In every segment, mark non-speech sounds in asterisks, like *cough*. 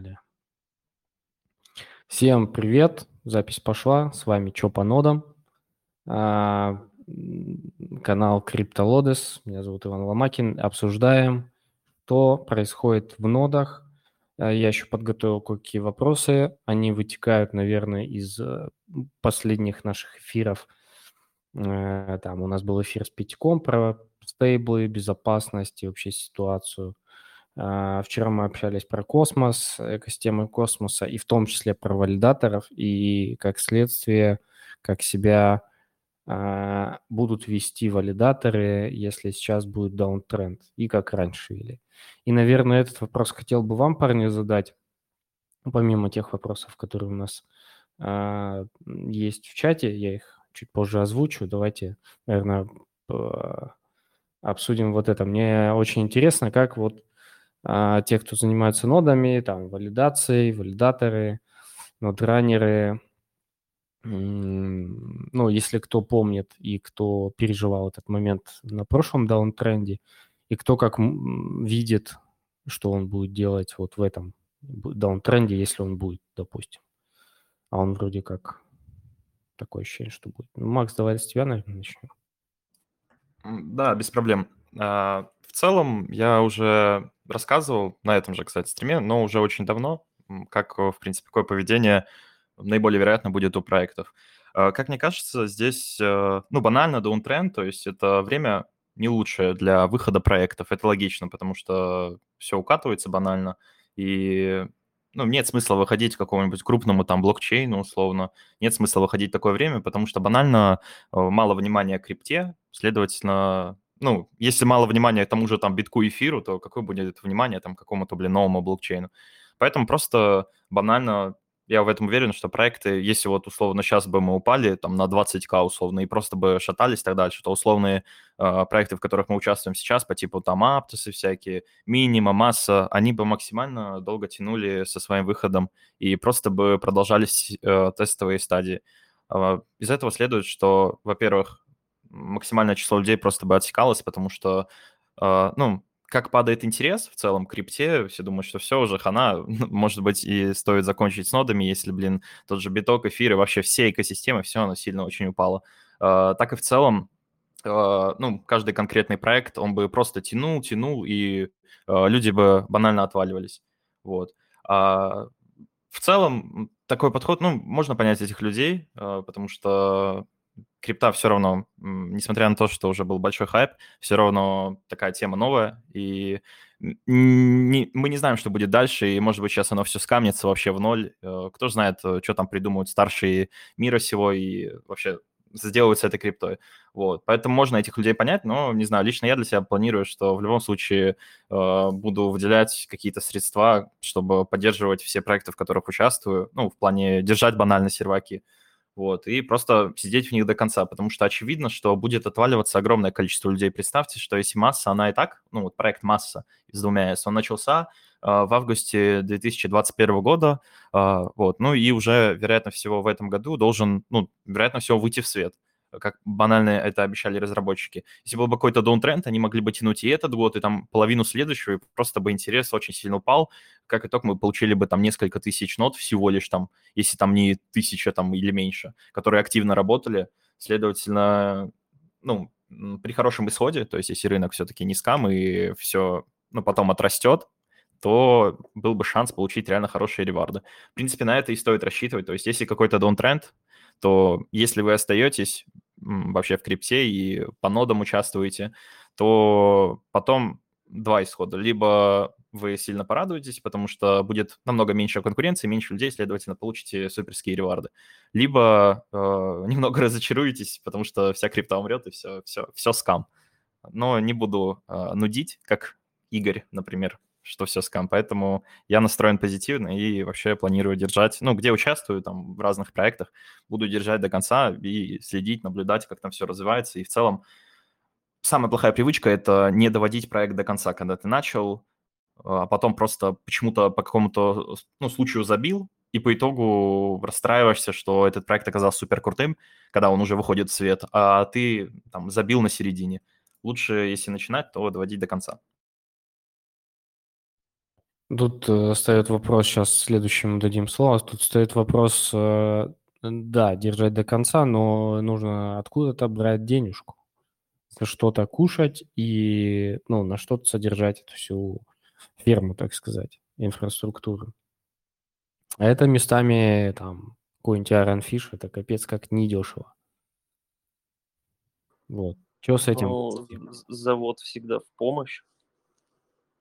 Погнали. Всем привет, запись пошла, с вами Чё по нодам, а, канал CryptoLodes, меня зовут Иван Ломакин, обсуждаем, что происходит в нодах. А, я еще подготовил кое-какие вопросы, они вытекают, наверное, из э, последних наших эфиров. Э, там у нас был эфир с Пятиком про стейблы, безопасность и вообще ситуацию – вчера мы общались про космос, экосистемы космоса, и в том числе про валидаторов, и как следствие, как себя а, будут вести валидаторы, если сейчас будет даунтренд, и как раньше вели. И, наверное, этот вопрос хотел бы вам, парни, задать, помимо тех вопросов, которые у нас а, есть в чате, я их чуть позже озвучу. Давайте, наверное, обсудим вот это. Мне очень интересно, как вот а, те, кто занимаются нодами, там, валидацией, валидаторы, нодранеры, ну, если кто помнит и кто переживал этот момент на прошлом даунтренде, и кто как видит, что он будет делать вот в этом даунтренде, если он будет, допустим. А он вроде как такое ощущение, что будет. Ну, Макс, давай с тебя, наверное, начнем. Да, без проблем. А, в целом, я уже рассказывал на этом же, кстати, стриме, но уже очень давно, как, в принципе, какое поведение наиболее вероятно будет у проектов. А, как мне кажется, здесь, э, ну, банально, downtrend, то есть это время не лучшее для выхода проектов. Это логично, потому что все укатывается банально, и ну, нет смысла выходить какому-нибудь крупному там блокчейну, условно. Нет смысла выходить такое время, потому что банально э, мало внимания к крипте, следовательно, ну, если мало внимания к тому же там битку эфиру, то какое будет внимание там какому-то, блин, новому блокчейну? Поэтому просто банально я в этом уверен, что проекты, если вот условно сейчас бы мы упали там на 20к условно и просто бы шатались так дальше, то условные э, проекты, в которых мы участвуем сейчас, по типу там Аптосы всякие, Минима, Масса, они бы максимально долго тянули со своим выходом и просто бы продолжались э, тестовые стадии. Э, из этого следует, что, во-первых, максимальное число людей просто бы отсекалось, потому что, э, ну, как падает интерес в целом к крипте, все думают, что все уже хана, *laughs* может быть, и стоит закончить с нодами, если, блин, тот же биток, эфир и вообще все экосистемы, все оно сильно очень упало. Э, так и в целом, э, ну, каждый конкретный проект, он бы просто тянул, тянул, и люди бы банально отваливались. Вот. А в целом, такой подход, ну, можно понять этих людей, потому что крипта все равно, несмотря на то, что уже был большой хайп, все равно такая тема новая, и не, мы не знаем, что будет дальше, и, может быть, сейчас оно все скамнится вообще в ноль. Э, кто знает, э, что там придумают старшие мира всего и вообще сделают с этой криптой. Вот. Поэтому можно этих людей понять, но, не знаю, лично я для себя планирую, что в любом случае э, буду выделять какие-то средства, чтобы поддерживать все проекты, в которых участвую, ну, в плане держать банально серваки вот, и просто сидеть в них до конца, потому что очевидно, что будет отваливаться огромное количество людей. Представьте, что если масса, она и так, ну, вот проект масса из двумя S, он начался э, в августе 2021 года, э, вот, ну, и уже, вероятно всего, в этом году должен, ну, вероятно всего, выйти в свет как банально это обещали разработчики. Если был бы какой-то даунтренд, они могли бы тянуть и этот год, и там половину следующего, и просто бы интерес очень сильно упал. Как итог, мы получили бы там несколько тысяч нот всего лишь там, если там не тысяча там или меньше, которые активно работали. Следовательно, ну, при хорошем исходе, то есть если рынок все-таки не скам и все, ну, потом отрастет, то был бы шанс получить реально хорошие реварды. В принципе, на это и стоит рассчитывать. То есть если какой-то даунтренд, то если вы остаетесь вообще в крипте и по нодам участвуете, то потом два исхода. Либо вы сильно порадуетесь, потому что будет намного меньше конкуренции, меньше людей, следовательно, получите суперские реварды. Либо э, *laughs* немного разочаруетесь, потому что вся крипта умрет, и все, все, все скам. Но не буду э, нудить, как Игорь, например, что все скам. Поэтому я настроен позитивно и вообще планирую держать, ну, где участвую, там, в разных проектах, буду держать до конца и следить, наблюдать, как там все развивается. И в целом самая плохая привычка – это не доводить проект до конца, когда ты начал, а потом просто почему-то по какому-то ну, случаю забил, и по итогу расстраиваешься, что этот проект оказался супер крутым, когда он уже выходит в свет, а ты там забил на середине. Лучше, если начинать, то доводить до конца. Тут э, стоит вопрос, сейчас следующему дадим слово, тут стоит вопрос, э, да, держать до конца, но нужно откуда-то брать денежку, за что-то кушать и, ну, на что-то содержать эту всю ферму, так сказать, инфраструктуру. А это местами, там, какой-нибудь Iron Fish, это капец как недешево. Вот. Что с этим? Ну, завод всегда в помощь.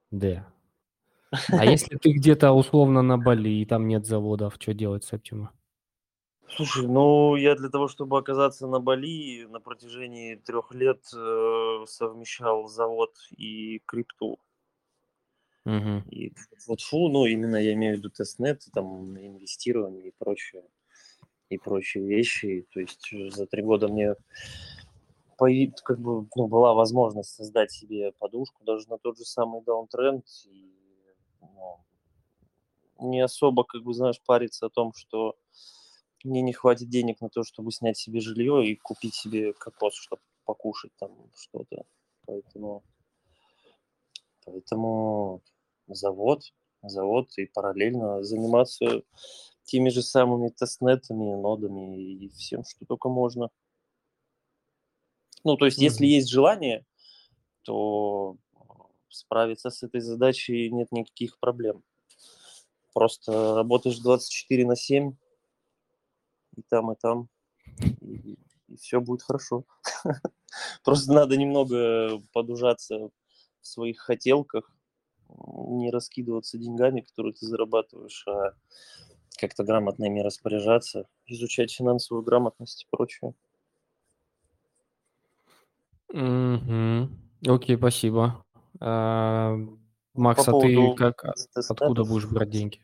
Да. А если ты где-то условно на Бали, и там нет заводов, что делать с Оптима? Слушай, ну я для того, чтобы оказаться на Бали, на протяжении трех лет э, совмещал завод и крипту. Угу. И вот фу, ну именно я имею в виду тестнет, там инвестирование и прочее, и прочие вещи. То есть за три года мне появ- как бы ну, была возможность создать себе подушку даже на тот же самый даунтренд и не особо, как бы, знаешь, париться о том, что мне не хватит денег на то, чтобы снять себе жилье и купить себе кокос, чтобы покушать там что-то. Поэтому, поэтому завод, завод и параллельно заниматься теми же самыми тестнетами, нодами и всем, что только можно. Ну, то есть, если Мгм. есть желание, то справиться с этой задачей нет никаких проблем. Просто работаешь 24 на 7, и там, и там, и, все будет хорошо. *laughs* Просто надо немного подужаться в своих хотелках, не раскидываться деньгами, которые ты зарабатываешь, а как-то грамотно ими распоряжаться, изучать финансовую грамотность и прочее. Мгм. Окей, спасибо. А, Макс, По а ты поводу как, а- откуда будешь брать деньги?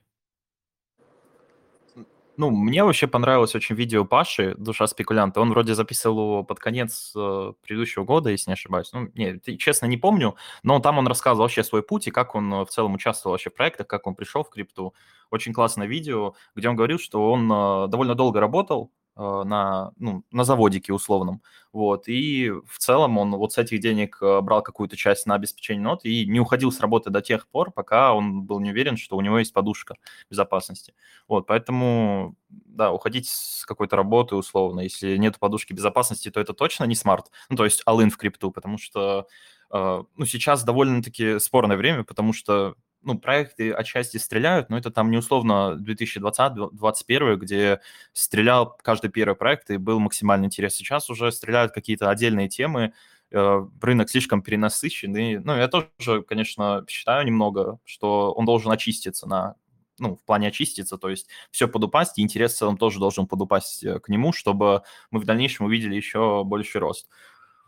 Ну, мне вообще понравилось очень видео Паши «Душа спекулянта». Он вроде записывал его под конец э, предыдущего года, если не ошибаюсь. Ну, не, ты- честно, не помню, но там он рассказывал вообще свой путь и как он э, в целом участвовал вообще в проектах, как он пришел в крипту. Очень классное видео, где он говорил, что он э, довольно долго работал на, ну, на заводике условном, вот, и в целом он вот с этих денег э, брал какую-то часть на обеспечение нот и не уходил с работы до тех пор, пока он был не уверен, что у него есть подушка безопасности. Вот, поэтому, да, уходить с какой-то работы условно, если нет подушки безопасности, то это точно не смарт, ну, то есть all-in в крипту, потому что, э, ну, сейчас довольно-таки спорное время, потому что, ну, проекты отчасти стреляют, но это там не условно 2020-2021, где стрелял каждый первый проект и был максимальный интерес. Сейчас уже стреляют какие-то отдельные темы, э, рынок слишком перенасыщен, и, ну, я тоже, конечно, считаю немного, что он должен очиститься на ну, в плане очиститься, то есть все подупасть, и интерес в целом тоже должен подупасть э, к нему, чтобы мы в дальнейшем увидели еще больший рост.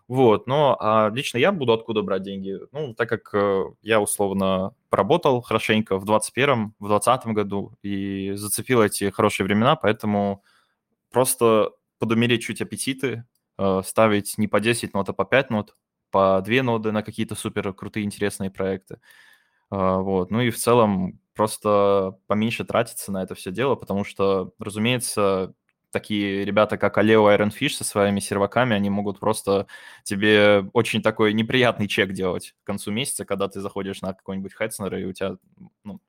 Вот, но а лично я буду откуда брать деньги? Ну, так как э, я условно поработал хорошенько в 21-м, в 20 году и зацепил эти хорошие времена, поэтому просто подумерить чуть аппетиты, э, ставить не по 10 нот, а по 5 нот, по 2 ноды на какие-то супер крутые интересные проекты. А, Вот. Ну и в целом просто поменьше тратиться на это все дело, потому что, разумеется, такие ребята, как Алео Iron Fish со своими серваками, они могут просто тебе очень такой неприятный чек делать к концу месяца, когда ты заходишь на какой-нибудь Хэтснер, и у тебя ну,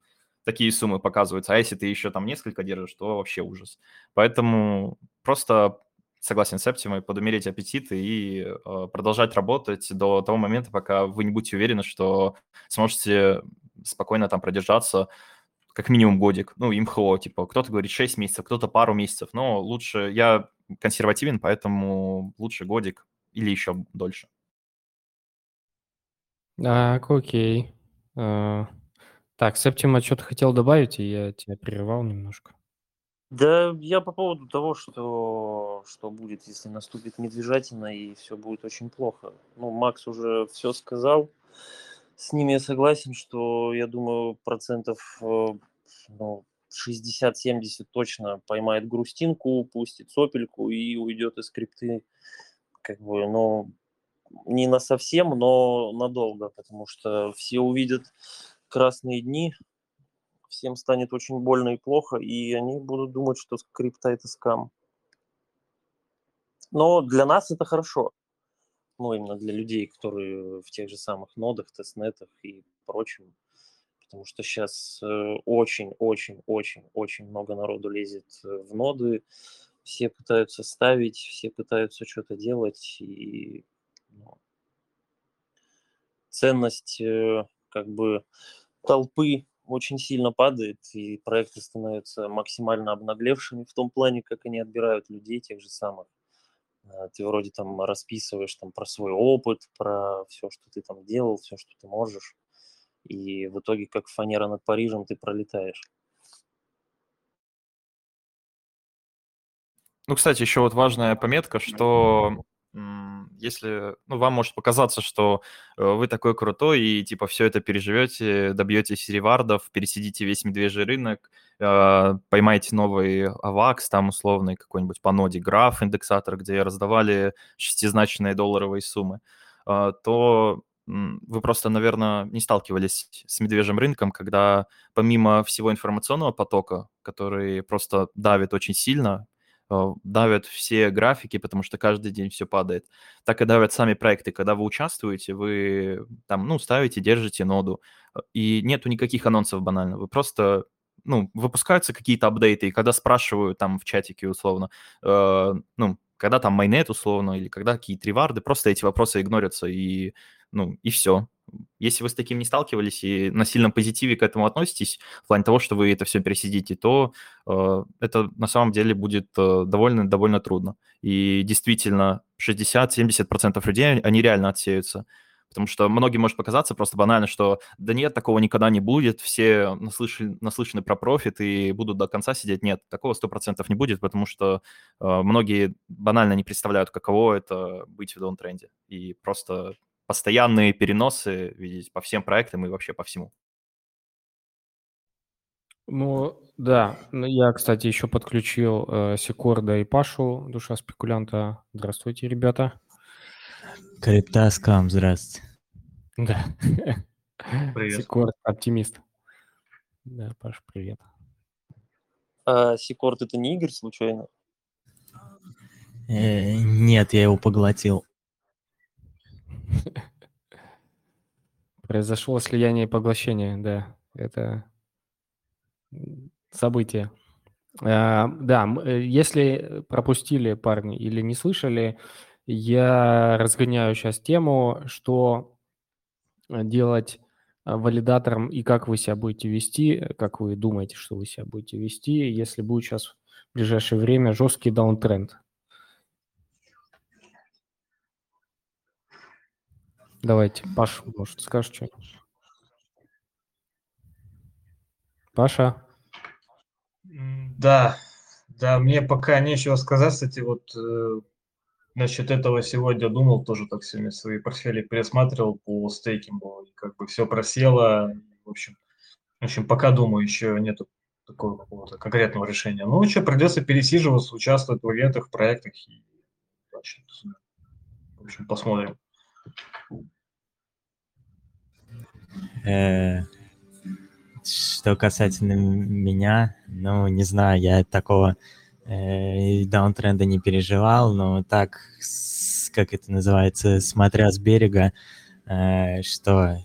такие суммы показываются. А если ты еще там несколько держишь, то вообще ужас. Поэтому просто согласен с Эптимой, подумерить аппетит и э, продолжать работать до того момента, пока вы не будете уверены, что сможете спокойно там продержаться как минимум годик. Ну, МХО, типа, кто-то говорит 6 месяцев, кто-то пару месяцев, но лучше, я консервативен, поэтому лучше годик или еще дольше. Так, окей. А, Так, Септима что-то хотел добавить, и я тебя прерывал немножко. Да, я по поводу того, что, что будет, если наступит медвежатина, и все будет очень плохо. Ну, Макс уже все сказал. С ними я согласен, что, я думаю, процентов э, ну, 60-70 точно поймает грустинку, пустит сопельку и уйдет из скрипты. Как бы, ну, не на совсем, но надолго, потому что все увидят красные дни, всем станет очень больно и плохо, и они будут думать, что скрипта это скам. Но для нас это хорошо. Ну, именно для людей, которые в тех же самых нодах, тестнетах и прочем. Потому что сейчас очень-очень-очень-очень много народу лезет в ноды, все пытаются ставить, все пытаются что-то делать, и ну, ценность э, как бы толпы очень сильно падает, и проекты становятся максимально обнаглевшими в том плане, как они отбирают людей тех же самых. Ты вроде там расписываешь там про свой опыт, про все, что ты там делал, все, что ты можешь. И в итоге, как фанера над Парижем, ты пролетаешь. Ну, кстати, еще вот важная пометка, что если, ну, вам может показаться, что э, вы такой крутой и, типа, все это переживете, добьетесь ревардов, пересидите весь медвежий рынок, э, поймаете новый авакс, там, условный какой-нибудь по ноде граф, индексатор, где раздавали шестизначные долларовые суммы, э, то вы просто, наверное, не сталкивались с медвежьим рынком, когда помимо всего информационного потока, который просто давит очень сильно, Э, давят все графики, потому что каждый день все падает. Так и давят сами проекты. Когда вы участвуете, вы там, ну, ставите, держите ноду, э, и нету никаких анонсов банально. Вы просто ну, выпускаются какие-то апдейты, и когда спрашивают там в чатике условно, э, ну, когда там майнет условно, или когда какие-то реварды, просто эти вопросы игнорятся, и, ну, и все. Если вы с таким не сталкивались и на сильном позитиве к этому относитесь, в плане того, что вы это все пересидите, то э, это на самом деле будет э, довольно, довольно трудно. И действительно, 60-70% людей, они реально отсеются. Потому что многим может показаться просто банально, что да нет, такого никогда не будет, все наслышали, наслышаны про профит и будут до конца сидеть. Нет, такого 100% не будет, потому что э, многие банально не представляют, каково это быть в даунтренде. И просто постоянные переносы видеть по всем проектам и вообще по всему. Ну, да. Ну, я, кстати, еще подключил э, Секорда и Пашу, душа спекулянта. Здравствуйте, ребята. Криптаскам, здравствуйте. Да. Привет. Секорд, оптимист. Да, Паша, привет. А Секорд это не Игорь, случайно? Э, нет, я его поглотил. Произошло слияние и поглощение, да. Это событие. А, да, э, если пропустили, парни, или не слышали, я разгоняю сейчас тему, что делать а, валидатором и как вы себя будете вести, как вы думаете, что вы себя будете вести, если будет сейчас в ближайшее время жесткий даунтренд. Давайте, Паш, может, скажешь что? Паша? Да, да, мне пока нечего сказать, кстати, вот э, насчет этого сегодня думал, тоже так сегодня свои портфели пересматривал по стейкингу, как бы все просело, в общем, в общем, пока думаю, еще нету такого какого-то конкретного решения. Ну, что, придется пересиживаться, участвовать в ивентах, проектах, и, значит, в общем, посмотрим. Э, что касательно меня, ну, не знаю, я такого э, даунтренда не переживал, но так, как это называется, смотря с берега, э, что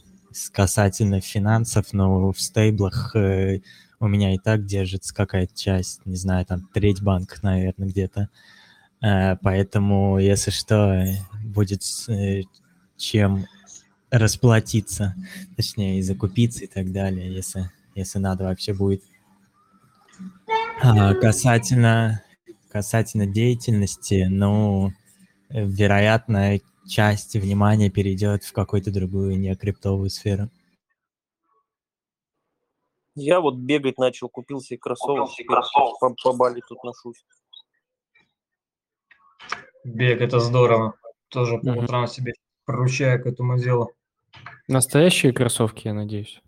касательно финансов, ну, в стейблах у меня и так держится какая-то часть, не знаю, там треть банка, наверное, где-то. Поэтому, если что, будет чем расплатиться, точнее, и закупиться и так далее, если, если надо вообще будет. А, касательно, касательно деятельности, ну, вероятно, часть внимания перейдет в какую-то другую не криптовую сферу. Я вот бегать начал, купил себе кроссовок, по, по Бали тут ношусь. Бег, это здорово. Тоже по утрам себе поручаю к этому делу. Настоящие кроссовки, я надеюсь.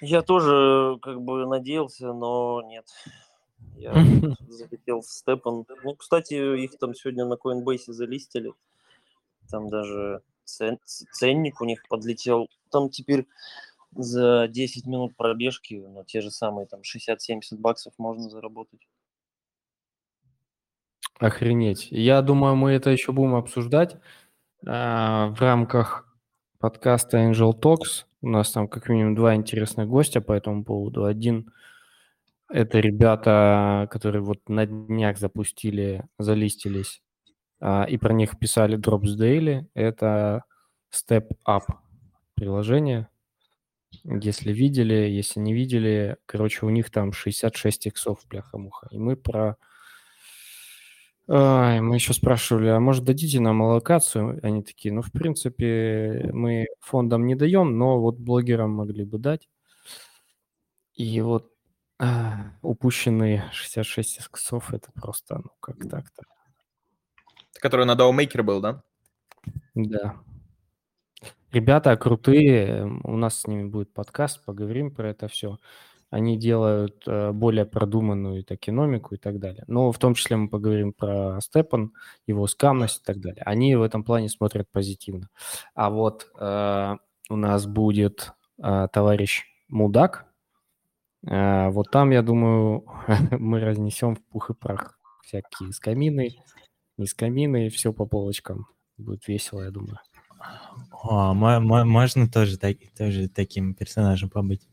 Я тоже как бы надеялся, но нет. Я *laughs* захотел в Степан. Ну, кстати, их там сегодня на Coinbase залистили. Там даже цен, ценник у них подлетел. Там теперь за 10 минут пробежки на те же самые там 60-70 баксов можно заработать. Охренеть. Я думаю, мы это еще будем обсуждать в рамках подкаста Angel Talks. У нас там как минимум два интересных гостя по этому поводу. Один – это ребята, которые вот на днях запустили, залистились, а, и про них писали Drops Daily. Это Step Up приложение. Если видели, если не видели, короче, у них там 66 иксов, бляха-муха. И мы про Ай, мы еще спрашивали, а может дадите нам аллокацию? Они такие, ну, в принципе, мы фондам не даем, но вот блогерам могли бы дать. И вот а, упущенные 66 иксов, это просто, ну, как так-то? Который на DAO-мейкер был, да? Да. Ребята крутые, у нас с ними будет подкаст, поговорим про это все они делают э, более продуманную токеномику и так далее. Но в том числе мы поговорим про Степан, его скамность и так далее. Они в этом плане смотрят позитивно. А вот э, у нас будет э, товарищ Мудак. Э, вот там, я думаю, *laughs* мы разнесем в пух и прах всякие скамины, не скамины, все по полочкам. Будет весело, я думаю. О, можно тоже, так, тоже таким персонажем побыть.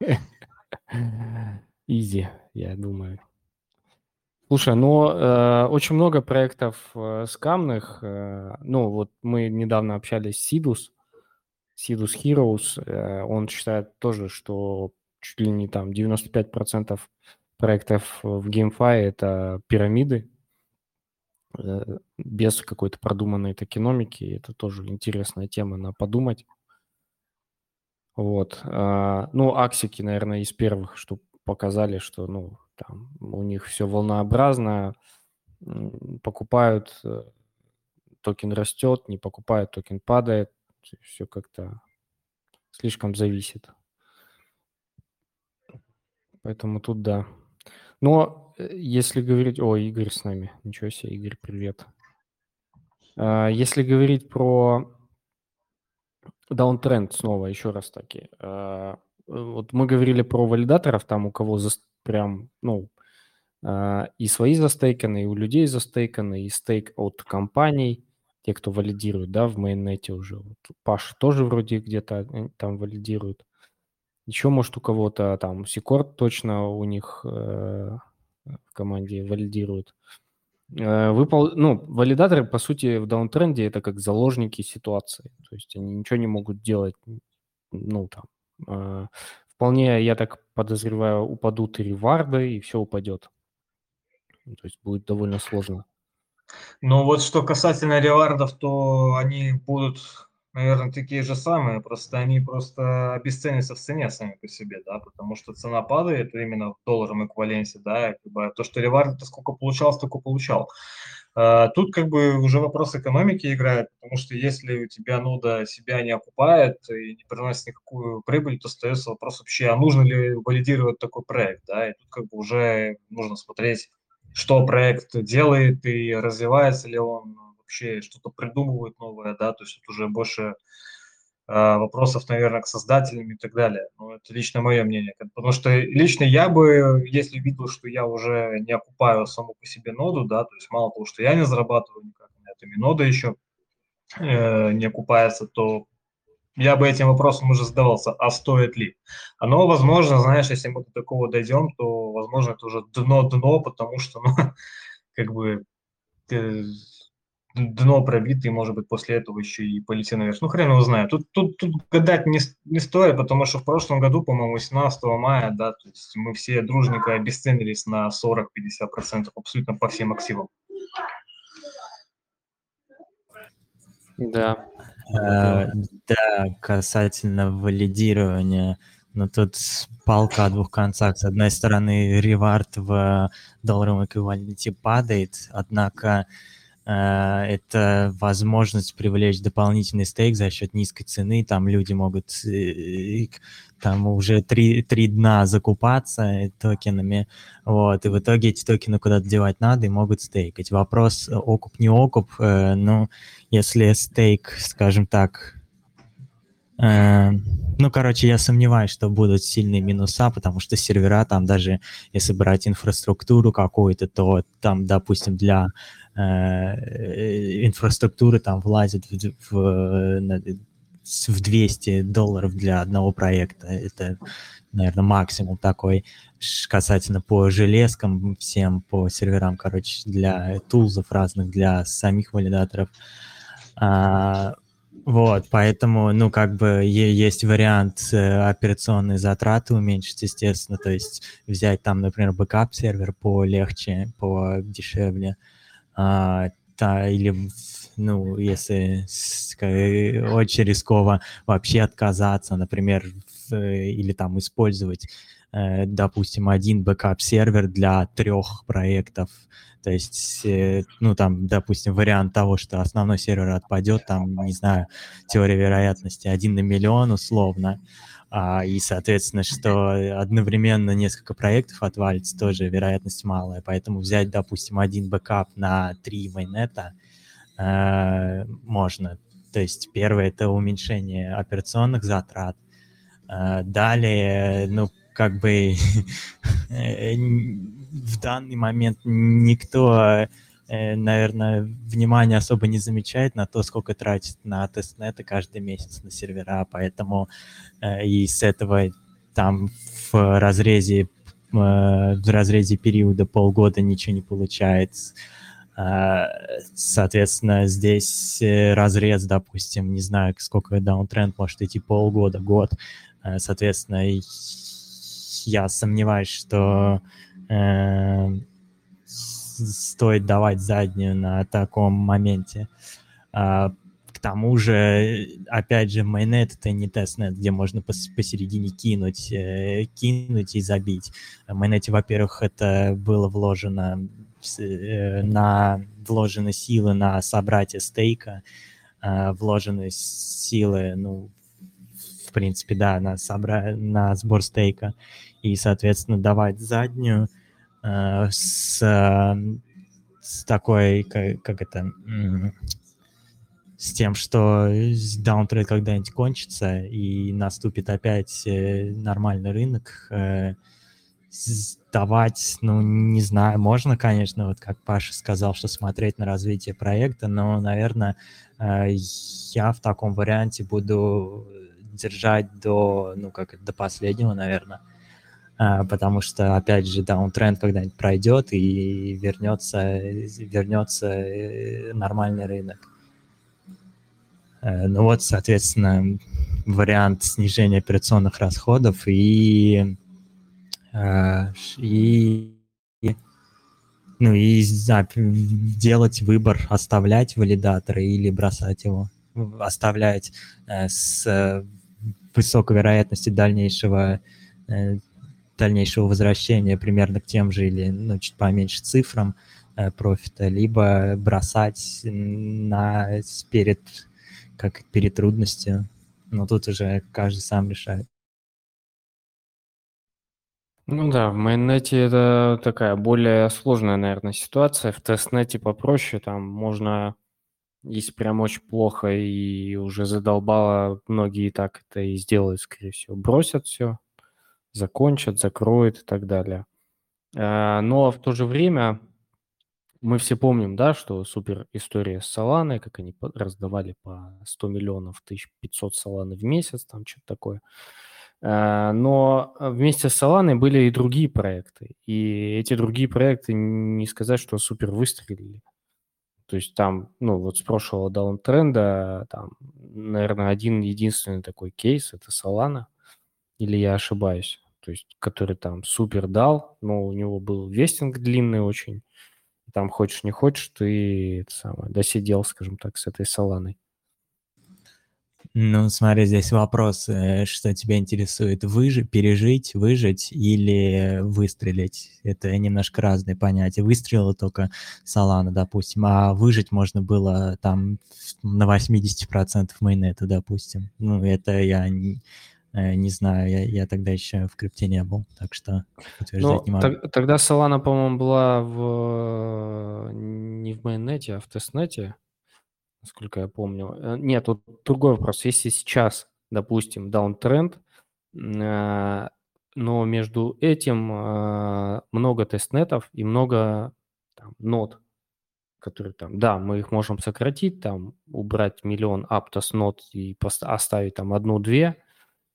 *laughs* Изи, я думаю. Слушай, ну, э, очень много проектов э, скамных. Э, ну, вот мы недавно общались с Сидус, Сидус Heroes. Э, он считает тоже, что чуть ли не там 95% проектов в GameFi это пирамиды э, без какой-то продуманной токеномики. Это тоже интересная тема на подумать. Вот. А, ну, Аксики, наверное, из первых, что показали, что, ну, там у них все волнообразно, покупают, э, токен растет, не покупают, токен падает, все как-то слишком зависит. Поэтому тут да. Но э, если говорить... О, Игорь с нами. Ничего себе, Игорь, привет. А, если говорить про даунтренд снова, еще раз таки. А, вот мы говорили про валидаторов, там у кого за, прям, ну, а, и свои застейканы, и у людей застейканы, и стейк от компаний, те, кто валидирует, да, в мейннете уже. Вот Паш тоже вроде где-то э, там валидирует. Еще, может, у кого-то там Секорд точно у них э, в команде валидирует. Э, выпол... Ну, валидаторы, по сути, в даунтренде это как заложники ситуации. То есть они ничего не могут делать, ну, там. Э, вполне, я так подозреваю, упадут и реварды, и все упадет. То есть будет довольно сложно. Ну вот что касательно ревардов, то они будут наверное, такие же самые, просто они просто обесценятся в цене сами по себе, да, потому что цена падает именно в долларовом эквиваленте, да, как то, что ревард это сколько получал, столько получал. А, тут как бы уже вопрос экономики играет, потому что если у тебя нода себя не окупает и не приносит никакую прибыль, то остается вопрос вообще, а нужно ли валидировать такой проект, да, и тут как бы уже нужно смотреть, что проект делает и развивается ли он вообще что-то придумывают новое, да, то есть это уже больше э, вопросов, наверное, к создателям и так далее. Ну, это лично мое мнение. Потому что лично я бы, если видел, что я уже не окупаю саму по себе ноду, да, то есть мало того, что я не зарабатываю никак на этом, и нода еще э, не окупается, то я бы этим вопросом уже задавался, а стоит ли? Оно, возможно, знаешь, если мы до такого дойдем, то, возможно, это уже дно-дно, потому что, ну, *laughs* как бы, э, дно пробито, и, может быть, после этого еще и полетит наверх. Ну, хрен его знает. Тут, тут, тут гадать не, не стоит, потому что в прошлом году, по-моему, 18 мая, да, то есть мы все дружненько обесценились на 40-50% абсолютно по всем активам. Да. Э, да, касательно валидирования, но тут палка о двух концах. С одной стороны, ревард в долларовом эквиваленте падает, однако это возможность привлечь дополнительный стейк за счет низкой цены. Там люди могут э, там уже три, три дна закупаться токенами, вот, и в итоге эти токены куда-то девать надо и могут стейкать. Вопрос окуп, не окуп, э, ну, если стейк, скажем так, Э, ну, короче, я сомневаюсь, что будут сильные минуса, потому что сервера там даже, если брать инфраструктуру какую-то, то там, допустим, для э, инфраструктуры там влазит в, в, в 200 долларов для одного проекта. Это, наверное, максимум такой касательно по железкам всем, по серверам, короче, для тулзов разных, для самих валидаторов. А, вот, поэтому, ну, как бы есть вариант э, операционные затраты уменьшить, естественно, то есть взять там, например, бэкап-сервер полегче, подешевле, а, та, или, ну, если очень рисково, вообще отказаться, например, в, или там использовать, э, допустим, один бэкап-сервер для трех проектов, то есть, э, ну, там, допустим, вариант того, что основной сервер отпадет, там, не знаю, теория вероятности 1 на миллион условно, а, и, соответственно, что одновременно несколько проектов отвалится, тоже вероятность малая. Поэтому взять, допустим, один бэкап на три mainnet а э, можно. То есть первое — это уменьшение операционных затрат. Э, далее, ну, как бы *laughs* э, в данный момент никто, э, наверное, внимания особо не замечает на то, сколько тратит на тестнеты каждый месяц на сервера, поэтому э, и с этого там в разрезе в разрезе периода полгода ничего не получается. Соответственно, здесь разрез, допустим, не знаю, сколько даунтренд может идти полгода, год. Соответственно, я сомневаюсь, что э, стоит давать заднюю на таком моменте. А, к тому же, опять же, майонет это не тестнет, где можно пос посередине кинуть, э, кинуть и забить. В майонете, во-первых, это было вложено э, на вложены силы на собратье стейка, э, вложены силы, ну, в принципе, да, на, собра... на сбор стейка и, соответственно, давать заднюю э, с, с такой, как, как это, с тем, что даунтрейд когда-нибудь кончится и наступит опять э, нормальный рынок, э, давать, ну, не знаю, можно, конечно, вот как Паша сказал, что смотреть на развитие проекта, но, наверное, э, я в таком варианте буду держать до, ну, как до последнего, наверное. А, потому что, опять же, даунтренд когда-нибудь пройдет и вернется, вернется э, нормальный рынок. Э, ну вот, соответственно, вариант снижения операционных расходов и, э, и ну и да, делать выбор, оставлять валидатор или бросать его, оставлять э, с высокой вероятностью дальнейшего дальнейшего возвращения примерно к тем же или ну, чуть поменьше цифрам э, профита, либо бросать на перед, как перед трудностью. Но тут уже каждый сам решает. Ну да, в майнете это такая более сложная, наверное, ситуация. В тестнете попроще, там можно, если прям очень плохо и уже задолбало, многие так это и сделают, скорее всего, бросят все, закончат, закроют и так далее. А, но в то же время мы все помним, да, что супер история с Solana, как они раздавали по 100 миллионов, 1500 Solana в месяц, там что-то такое. А, но вместе с Solana были и другие проекты. И эти другие проекты, не сказать, что супер выстрелили. То есть там, ну, вот с прошлого даунтренда, там, наверное, один единственный такой кейс – это Solana – или я ошибаюсь? То есть, который там супер дал, но у него был вестинг длинный очень. Там хочешь не хочешь, ты это самое, досидел, скажем так, с этой саланой. Ну, смотри, здесь вопрос, э, что тебя интересует, выжить, пережить, выжить или выстрелить? Это немножко разные понятия. Выстрелила только Солана, допустим, а выжить можно было там на 80% майонета, допустим. Ну, это я не знаю, я, я тогда еще в крипте не был, так что утверждать ну, не могу. Т- тогда Solana, по-моему, была в не в майонете, а в тестнете, насколько я помню. Э, нет, тут другой вопрос. Если сейчас, допустим, даунтренд, э, но между этим много тестнетов и много там, нод, которые там, да, мы их можем сократить, там, убрать миллион Aptos нод и оставить там одну-две,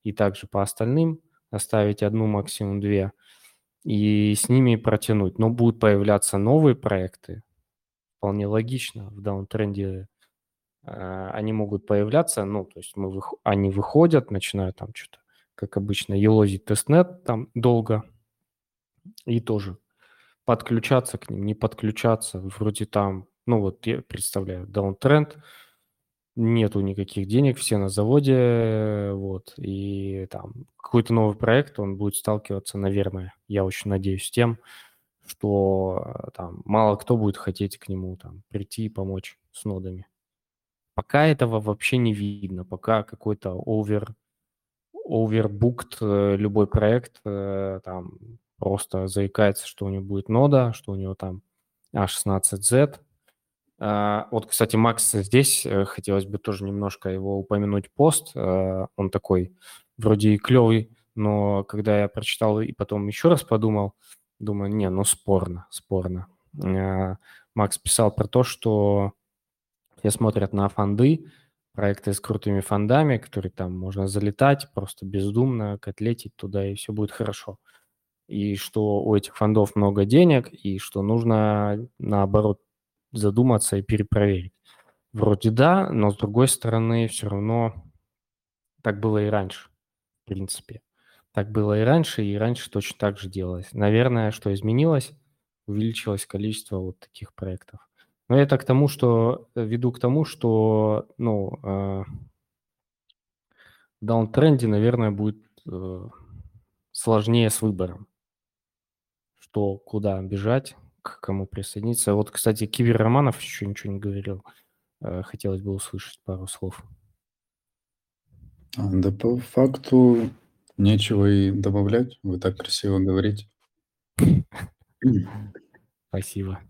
и также по остальным оставить одну, максимум две, и с ними протянуть. Но будут появляться новые проекты, вполне логично, в даунтренде э, они могут появляться, ну, то есть мы вых... они выходят, начинают там что-то, как обычно, елозить тестнет там долго, и тоже подключаться к ним, не подключаться. Вроде там, ну вот я представляю, даунтренд, нету никаких денег, все на заводе, вот, и там какой-то новый проект, он будет сталкиваться, наверное, я очень надеюсь, с тем, что э, там мало кто будет хотеть к нему там прийти и помочь с нодами. Пока этого вообще не видно, пока какой-то овер, овербукт э, любой проект э, там просто заикается, что у него будет нода, что у него там A16Z. А, вот, кстати, Макс здесь, э, хотелось бы тоже немножко его упомянуть пост. Э, он такой вроде и клевый, но когда я прочитал и потом еще раз подумал, думаю, не, ну спорно, спорно. А, Макс писал про то, что все смотрят на фонды, проекты с крутыми фондами, которые там можно залетать просто бездумно, котлетить туда, и все будет хорошо и что у этих фондов много денег, и что нужно, наоборот, задуматься и перепроверить. Вроде да, но с другой стороны, все равно так было и раньше, в принципе. Так было и раньше, и раньше точно так же делалось. Наверное, что изменилось, увеличилось количество вот таких проектов. Но это к тому, что веду к тому, что ну, э, в даунтренде, наверное, будет э, сложнее с выбором что куда бежать, к кому присоединиться. Вот, кстати, Кивер Романов еще ничего не говорил. Э, хотелось бы услышать пару слов. А, да по факту нечего и добавлять. Вы так красиво говорите. Спасибо.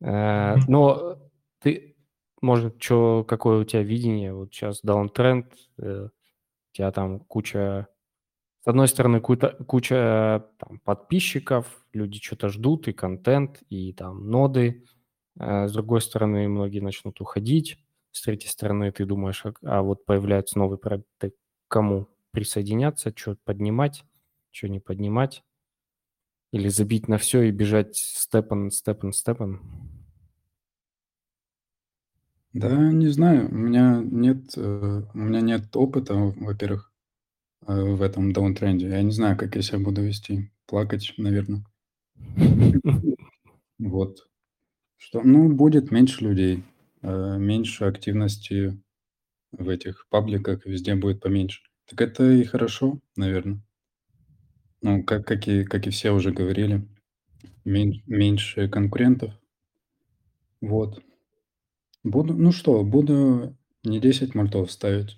Э, но ты, может, что, какое у тебя видение? Вот сейчас даунтренд, э, у тебя там куча с одной стороны, куча, там, подписчиков, люди что-то ждут, и контент, и там ноды. А с другой стороны, многие начнут уходить. С третьей стороны, ты думаешь, а, а вот появляются новые проекты, кому присоединяться, что поднимать, что не поднимать. Или забить на все и бежать степан, степан, степан. Да, не знаю. У меня нет, э, у меня нет опыта, во-первых. Э, в этом даунтренде. Я не знаю, как я себя буду вести. Плакать, наверное. *laughs* Вот. Что, ну, будет меньше людей, э, меньше активности в этих пабликах, везде будет поменьше. Так это и хорошо, наверное. Ну, как, как, и, как и все уже говорили, мен, меньше конкурентов. Вот. Буду, ну что, буду не 10 мультов ставить,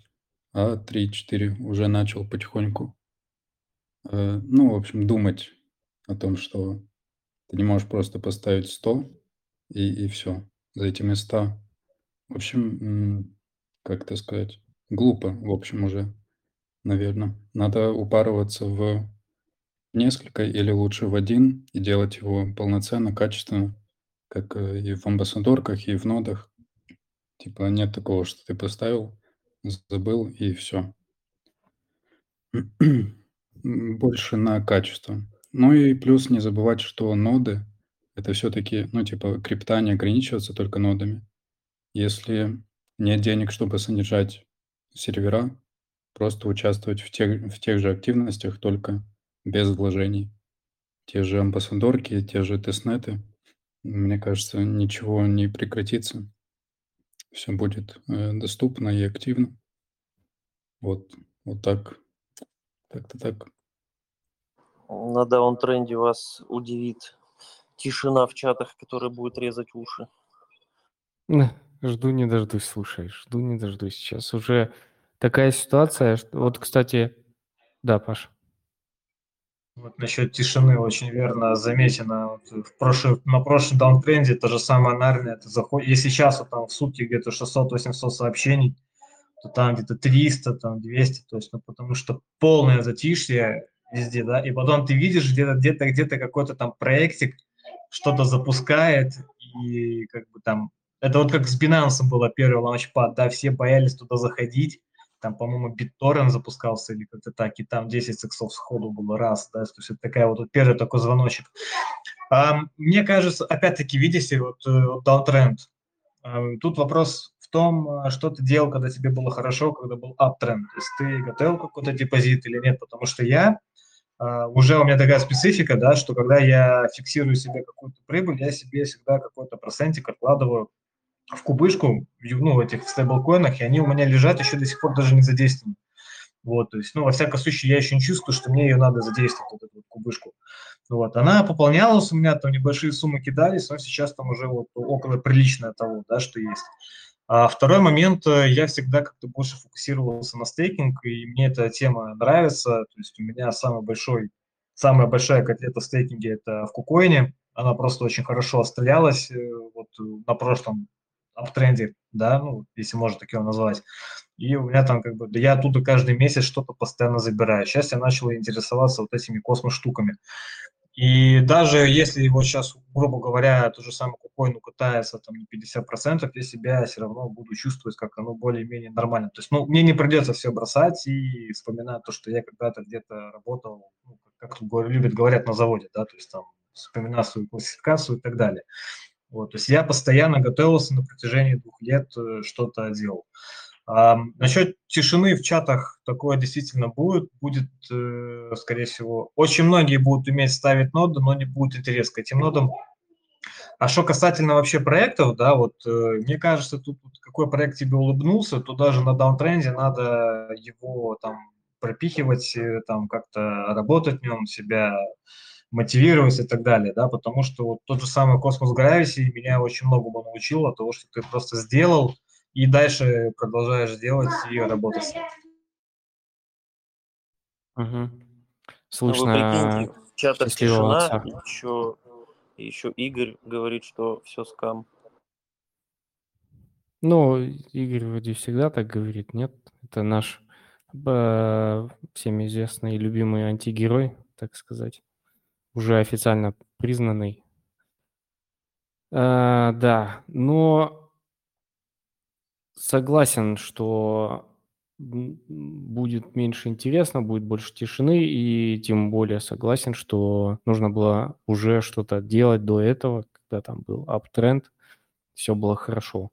а 3-4 уже начал потихоньку, э, ну, в общем, думать о том, что ты не можешь просто поставить 100 и, и все. За эти места, в общем, как это сказать, глупо, в общем, уже, наверное. Надо упарываться в несколько или лучше в один и делать его полноценно, качественно, как э, и в амбассадорках, и в нодах. Типа нет такого, что ты поставил, забыл и все. *clears throat* Больше на качество. Ну и плюс не забывать, что ноды это все-таки, ну типа крипта не ограничиваться только нодами. Если нет денег, чтобы содержать сервера, просто участвовать в тех, в тех же активностях, только без вложений. Те же амбассадорки, те же тестнеты, мне кажется, ничего не прекратится все будет э, доступно и активно. Вот, вот так. Так-то так. На даунтренде вас удивит тишина в чатах, которая будет резать уши. Жду не дождусь, слушай, жду не дождусь. Сейчас уже такая ситуация, что... Вот, кстати, да, Паш. Вот насчет тишины очень верно замечено. Вот в прошлый, на прошлом даунтренде то же самое Нарния. Ты заход... Если сейчас вот там в сутки где-то 600-800 сообщений, то там где-то 300, там 200, то есть, ну, потому что полное затишье везде, да, и потом ты видишь где-то где-то где-то какой-то там проектик что-то запускает, и как бы там... Это вот как с Binance было первый лаунчпад, да, все боялись туда заходить, там, по-моему, BitTorrent запускался или как-то так, и там 10 иксов сходу было раз, да, то есть это такая вот, первый такой звоночек. А, мне кажется, опять-таки, видите, вот, э, вот downtrend, а, тут вопрос в том, а, что ты делал, когда тебе было хорошо, когда был uptrend, то есть ты готовил какой-то депозит или нет, потому что я, а, уже у меня такая специфика, да, что когда я фиксирую себе какую-то прибыль, я себе всегда какой-то процентик откладываю в кубышку, ну, в этих стейблкоинах, и они у меня лежат еще до сих пор даже не задействованы. Вот, то есть, ну, во всяком случае, я еще не чувствую, что мне ее надо задействовать, вот эту вот кубышку. Вот, она пополнялась у меня, там небольшие суммы кидались, но сейчас там уже вот около приличного того, да, что есть. А второй момент, э, я всегда как-то больше фокусировался на стейкинг, и мне эта тема нравится, то есть у меня самый большой, самая большая котлета в стейкинге – это в кукоине, она просто очень хорошо отстрелялась, э, вот на прошлом аптренде, да, ну, если можно так его назвать. И у меня там как бы, я оттуда каждый месяц что-то постоянно забираю. Сейчас я начал интересоваться вот этими космос-штуками. И даже если вот сейчас, грубо говоря, то же самое кукоин катается там на 50%, я себя все равно буду чувствовать, как оно более-менее нормально. То есть, ну, мне не придется все бросать и вспоминать то, что я когда-то где-то работал, ну, как любят говорят на заводе, да, то есть там вспоминать свою классификацию и так далее. Вот, то есть я постоянно готовился на протяжении двух лет, э, что-то делал. А, насчет тишины в чатах такое действительно будет. Будет, э, скорее всего, очень многие будут уметь ставить ноды, но не будет интерес к этим нодам. А что касательно вообще проектов, да, вот э, мне кажется, тут какой проект тебе улыбнулся, то даже на даунтренде надо его там пропихивать, там как-то работать в нем, себя мотивировать и так далее, да, потому что вот тот же самый Космос Gravity меня очень многому научил от того, что ты просто сделал и дальше продолжаешь делать и работать. Угу. Слышно. Ну, в чатах тишина, еще, еще Игорь говорит, что все скам. Ну, Игорь вроде всегда так говорит, нет? Это наш э, всем известный и любимый антигерой, так сказать уже официально признанный. А, да, но согласен, что будет меньше интересно, будет больше тишины, и тем более согласен, что нужно было уже что-то делать до этого, когда там был аптренд, все было хорошо.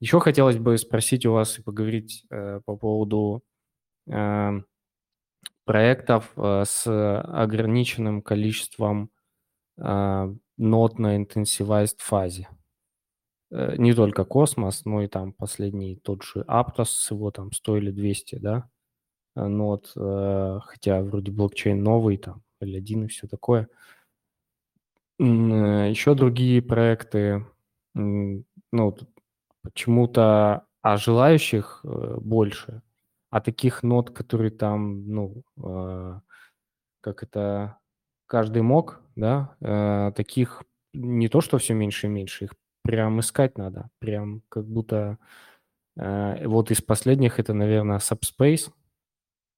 Еще хотелось бы спросить у вас и поговорить э, по поводу э, проектов э, с ограниченным количеством а, нот на интенсивайзд фазе. Э, не только Космос, но и там последний тот же Aptos, его там стоили 200, да, э, нот, хотя вроде блокчейн новый, там, L1 и все такое. Еще другие проекты, ну, почему-то, а желающих больше, а таких нот, которые там, ну, э, как это, каждый мог, да, э, таких не то, что все меньше и меньше, их прям искать надо, прям как будто э, вот из последних это, наверное, Subspace,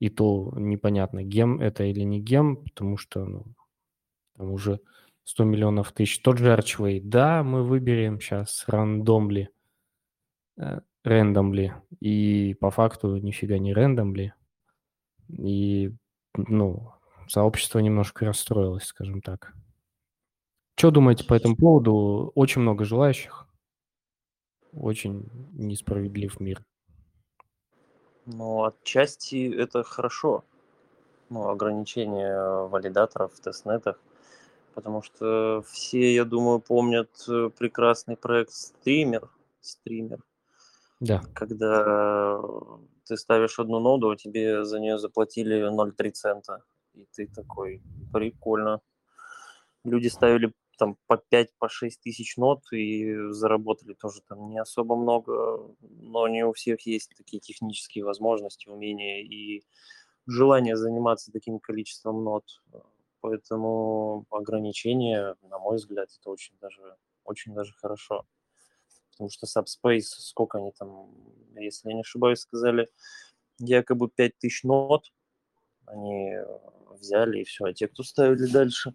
и то непонятно, гем это или не гем, потому что, ну, там уже 100 миллионов тысяч. Тот же Archway, да, мы выберем сейчас рандомли, рандомли, и по факту нифига не рандомли. И, ну, сообщество немножко расстроилось, скажем так. Что думаете по этому поводу? Очень много желающих. Очень несправедлив мир. Ну, отчасти это хорошо. Ну, ограничение валидаторов в тестнетах. Потому что все, я думаю, помнят э, прекрасный проект стример. Стример. Да. Когда ты ставишь одну ноду, а тебе за нее заплатили 0,3 цента. И ты такой, прикольно. Люди ставили там по 5, по 6 тысяч нот и заработали тоже там не особо много, но не у всех есть такие технические возможности, умения и желание заниматься таким количеством нот. Поэтому ограничение, на мой взгляд, это очень даже, очень даже хорошо потому что Subspace, сколько они там, если я не ошибаюсь, сказали, якобы 5000 нот они э, взяли и все. А те, кто ставили дальше,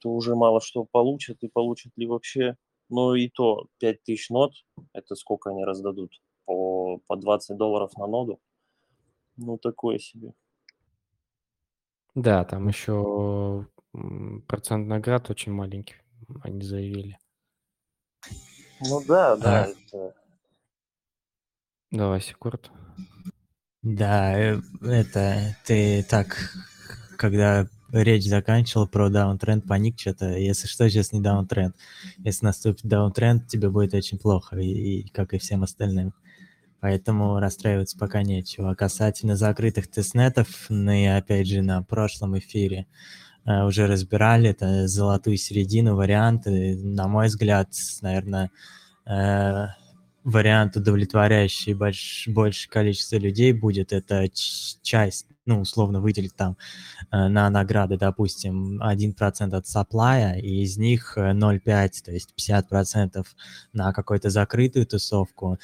то уже мало что получат и получат ли вообще, Ну и то 5000 нод, это сколько они раздадут? По, по 20 долларов на ноду? Ну, такое себе. Да, там еще процент наград очень маленький, они заявили. Ну да, да, А. это... Давай, Секурт. Да, э, это ты так, когда речь заканчивал про даунтренд, паник что-то. Если что, сейчас не даунтренд. Если наступит даунтренд, тебе будет очень плохо, и, и как и всем остальным. Поэтому расстраиваться пока нечего. А касательно закрытых тестнетов, мы опять же на прошлом эфире уже разбирали это золотую середину, варианты. На мой взгляд, наверное, э, вариант, удовлетворяющий больш, большее количество людей будет, это часть, ну, условно выделить там э, на награды, допустим, 1% от саплая, и из них 0,5, то есть 50% на какую-то закрытую тусовку,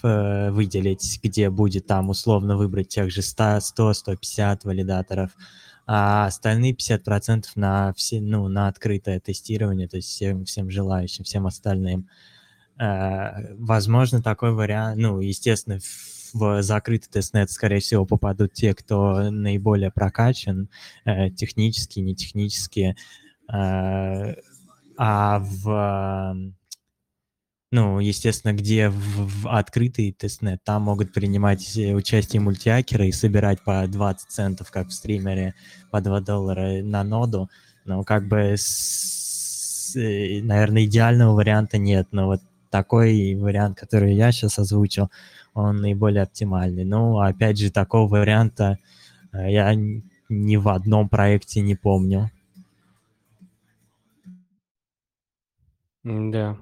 Э, выделить, где будет там условно выбрать тех же 100, 100 150 валидаторов, а остальные 50% на, все, ну, на открытое тестирование, то есть всем, всем желающим, всем остальным. Э, возможно, такой вариант, ну, естественно, в закрытый тестнет, скорее всего, попадут те, кто наиболее прокачан, э, технически, не технически, а в ну, естественно, где в, в открытый тестнет, там могут принимать э, участие мультиакеры и собирать по 20 центов, как в стримере, по 2 доллара на ноду. Но как бы, с, э, наверное, идеального варианта нет. Но вот такой вариант, который я сейчас озвучил, он наиболее оптимальный. Ну, опять же, такого варианта э, я ни в одном проекте не помню. Да,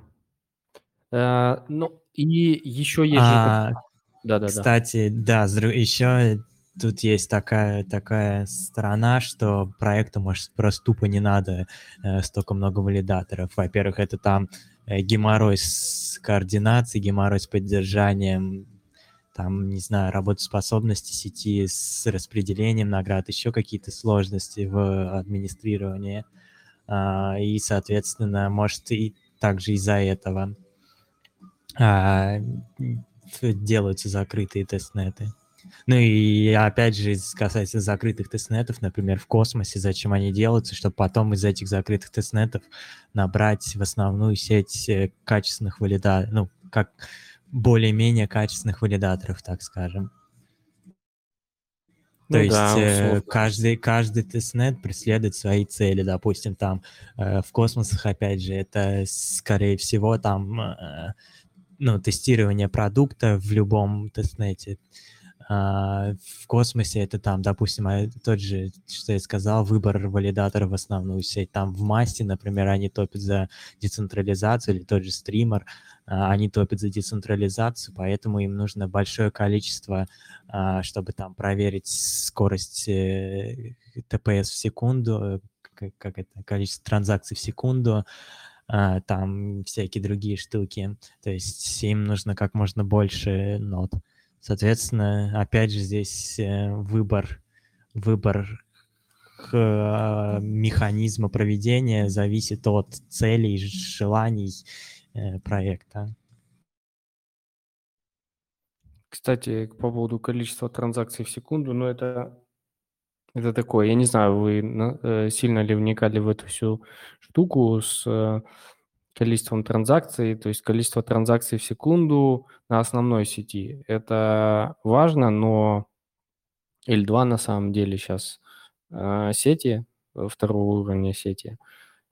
Э, ну, и еще есть а, же... Да-да-да. Кстати, да, еще тут есть такая, такая сторона, что проекту, может, просто тупо не надо э, столько много валидаторов. Во-первых, это там э, геморрой с координацией, геморрой с поддержанием, там, не знаю, работоспособности сети с распределением наград, еще какие-то сложности в администрировании. А, и, соответственно, может, и также из-за этого а, делаются закрытые тестнеты. Ну и опять же, касается закрытых тестнетов, например, в космосе, зачем они делаются, чтобы потом из этих закрытых тестнетов набрать в основную сеть э, качественных валидаторов, ну, как более-менее качественных валидаторов, так скажем. То ну, есть да, э, каждый, каждый testnet преследует свои цели. Допустим, там э, в космосах, опять же, это, скорее всего, там э, ну, тестирование продукта в любом testnet е. А, в космосе это там, допустим, а, тот же, что я сказал, выбор валидатора в основную сеть. Там в Massa, например, они топят за децентрализацию, или тот же стример, а, они топят за децентрализацию, поэтому им нужно большое количество, чтобы там проверить скорость э, TPS в секунду, как это, количество транзакций в секунду, а, там всякие другие штуки. То есть им нужно как можно больше нот. Соответственно, опять же, здесь э, выбор, выбор а, механизма проведения зависит от целей, желаний э, проекта. Кстати, по поводу количества транзакций в секунду, ну это, это такое, я не знаю, вы э, сильно ли вникали в эту всю штуку с количеством транзакций, то есть количество транзакций в секунду на основной сети. Это важно, но L2 на самом деле сейчас э, сети, э, второго уровня сети,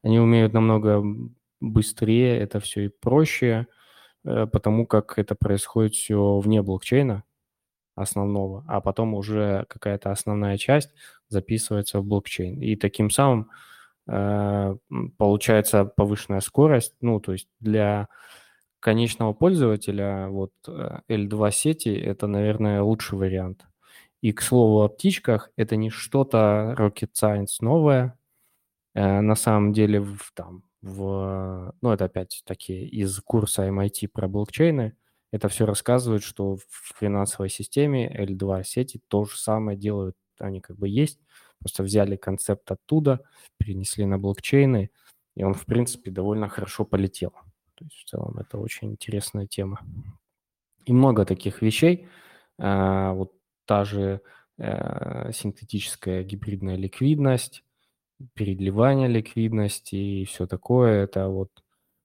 они умеют намного быстрее это все и проще, э, потому как это происходит все вне блокчейна основного, а потом уже какая-то основная часть записывается в блокчейн. И таким самым Э, получается повышенная скорость. Ну, то есть для конечного пользователя вот L2 э, сети это, наверное, лучший вариант. И, к слову, о птичках, это не что-то rocket science новое. Э, на самом деле, в, там, в, ну, это опять такие из курса MIT про блокчейны. Это все рассказывает, что в финансовой системе L2 сети то же самое делают, они как бы есть, Просто взяли концепт оттуда, перенесли на блокчейны и он, в принципе, довольно хорошо полетел. То есть в целом это очень интересная тема. И много таких вещей. А, вот та же э, синтетическая гибридная ликвидность, переливание ликвидности и все такое. Это вот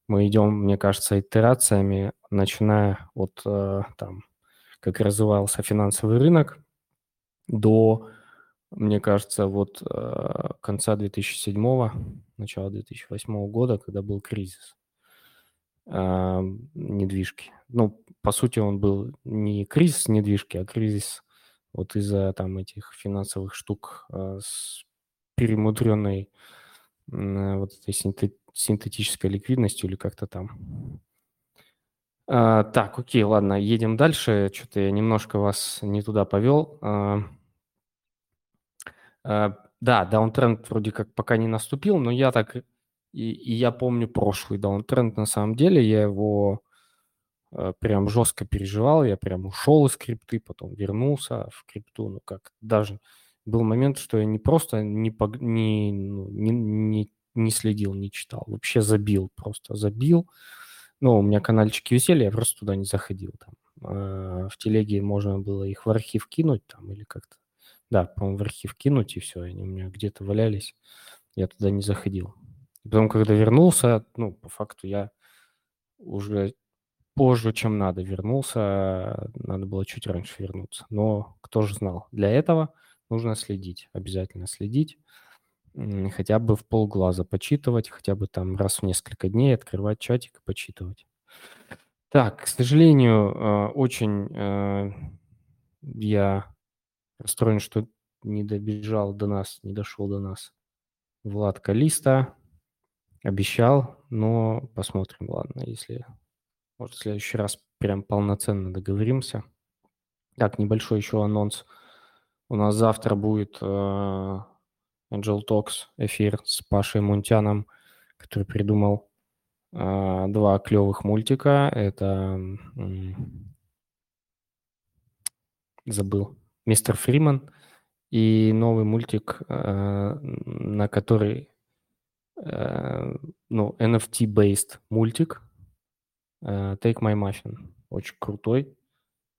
мы идем, мне кажется, итерациями, начиная от э, там, как развивался финансовый рынок, до, мне кажется, вот э, конца 2007, начала 2008 года, когда был кризис э, недвижки. Ну, по сути, он был не кризис недвижки, а кризис вот из-за там этих финансовых штук э, с перемудренной вот этой синтетической ликвидностью или как-то там. А, так, окей, ладно, едем дальше. Что-то я немножко вас не туда повел. А, а, да, даунтренд вроде как пока не наступил, но я так и, и я помню прошлый даунтренд на самом деле, я его э, прям жестко переживал, я прям ушел из крипты, потом вернулся в крипту, ну как даже был момент, что я не просто не, пог... не, ну, не, не, не следил, не читал, вообще забил, просто забил, ну, у меня канальчики висели, я просто туда не заходил. Там. А, в телеге можно было их в архив кинуть там или как-то. Да, по-моему, в архив кинуть, и все, они у меня где-то валялись. Я туда не заходил. Потом, когда вернулся, ну, по факту я уже позже, чем надо, вернулся. Надо было чуть раньше вернуться. Но кто же знал? Для этого нужно следить, обязательно следить хотя бы в полглаза почитывать, хотя бы там раз в несколько дней открывать чатик и почитывать. Так, к сожалению, э, очень э, я расстроен, что не добежал до нас, не дошел до нас Влад Калиста. Обещал, но посмотрим, ладно, если, может, в следующий раз прям полноценно договоримся. Так, небольшой еще анонс. У нас завтра будет э, Angel Talks эфир с Пашей Мунтяном, который придумал э, два клевых мультика. Это э, забыл Мистер Фриман и новый мультик, э, на который э, ну NFT-based мультик э, Take My Muffin. Очень крутой.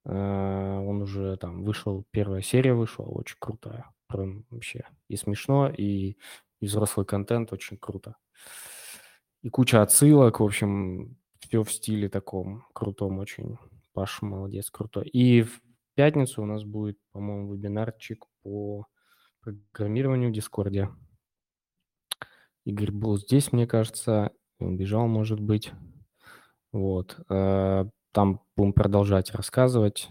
Э, он уже там вышел, первая серия вышла, очень крутая. Прям вообще и смешно, и, и взрослый контент очень круто. И куча отсылок, в общем, все в стиле таком крутом очень. Паша молодец, крутой. И в пятницу у нас будет, по-моему, вебинарчик по программированию в Дискорде. Игорь был здесь, мне кажется, он бежал, может быть. Вот. Э, там будем продолжать рассказывать.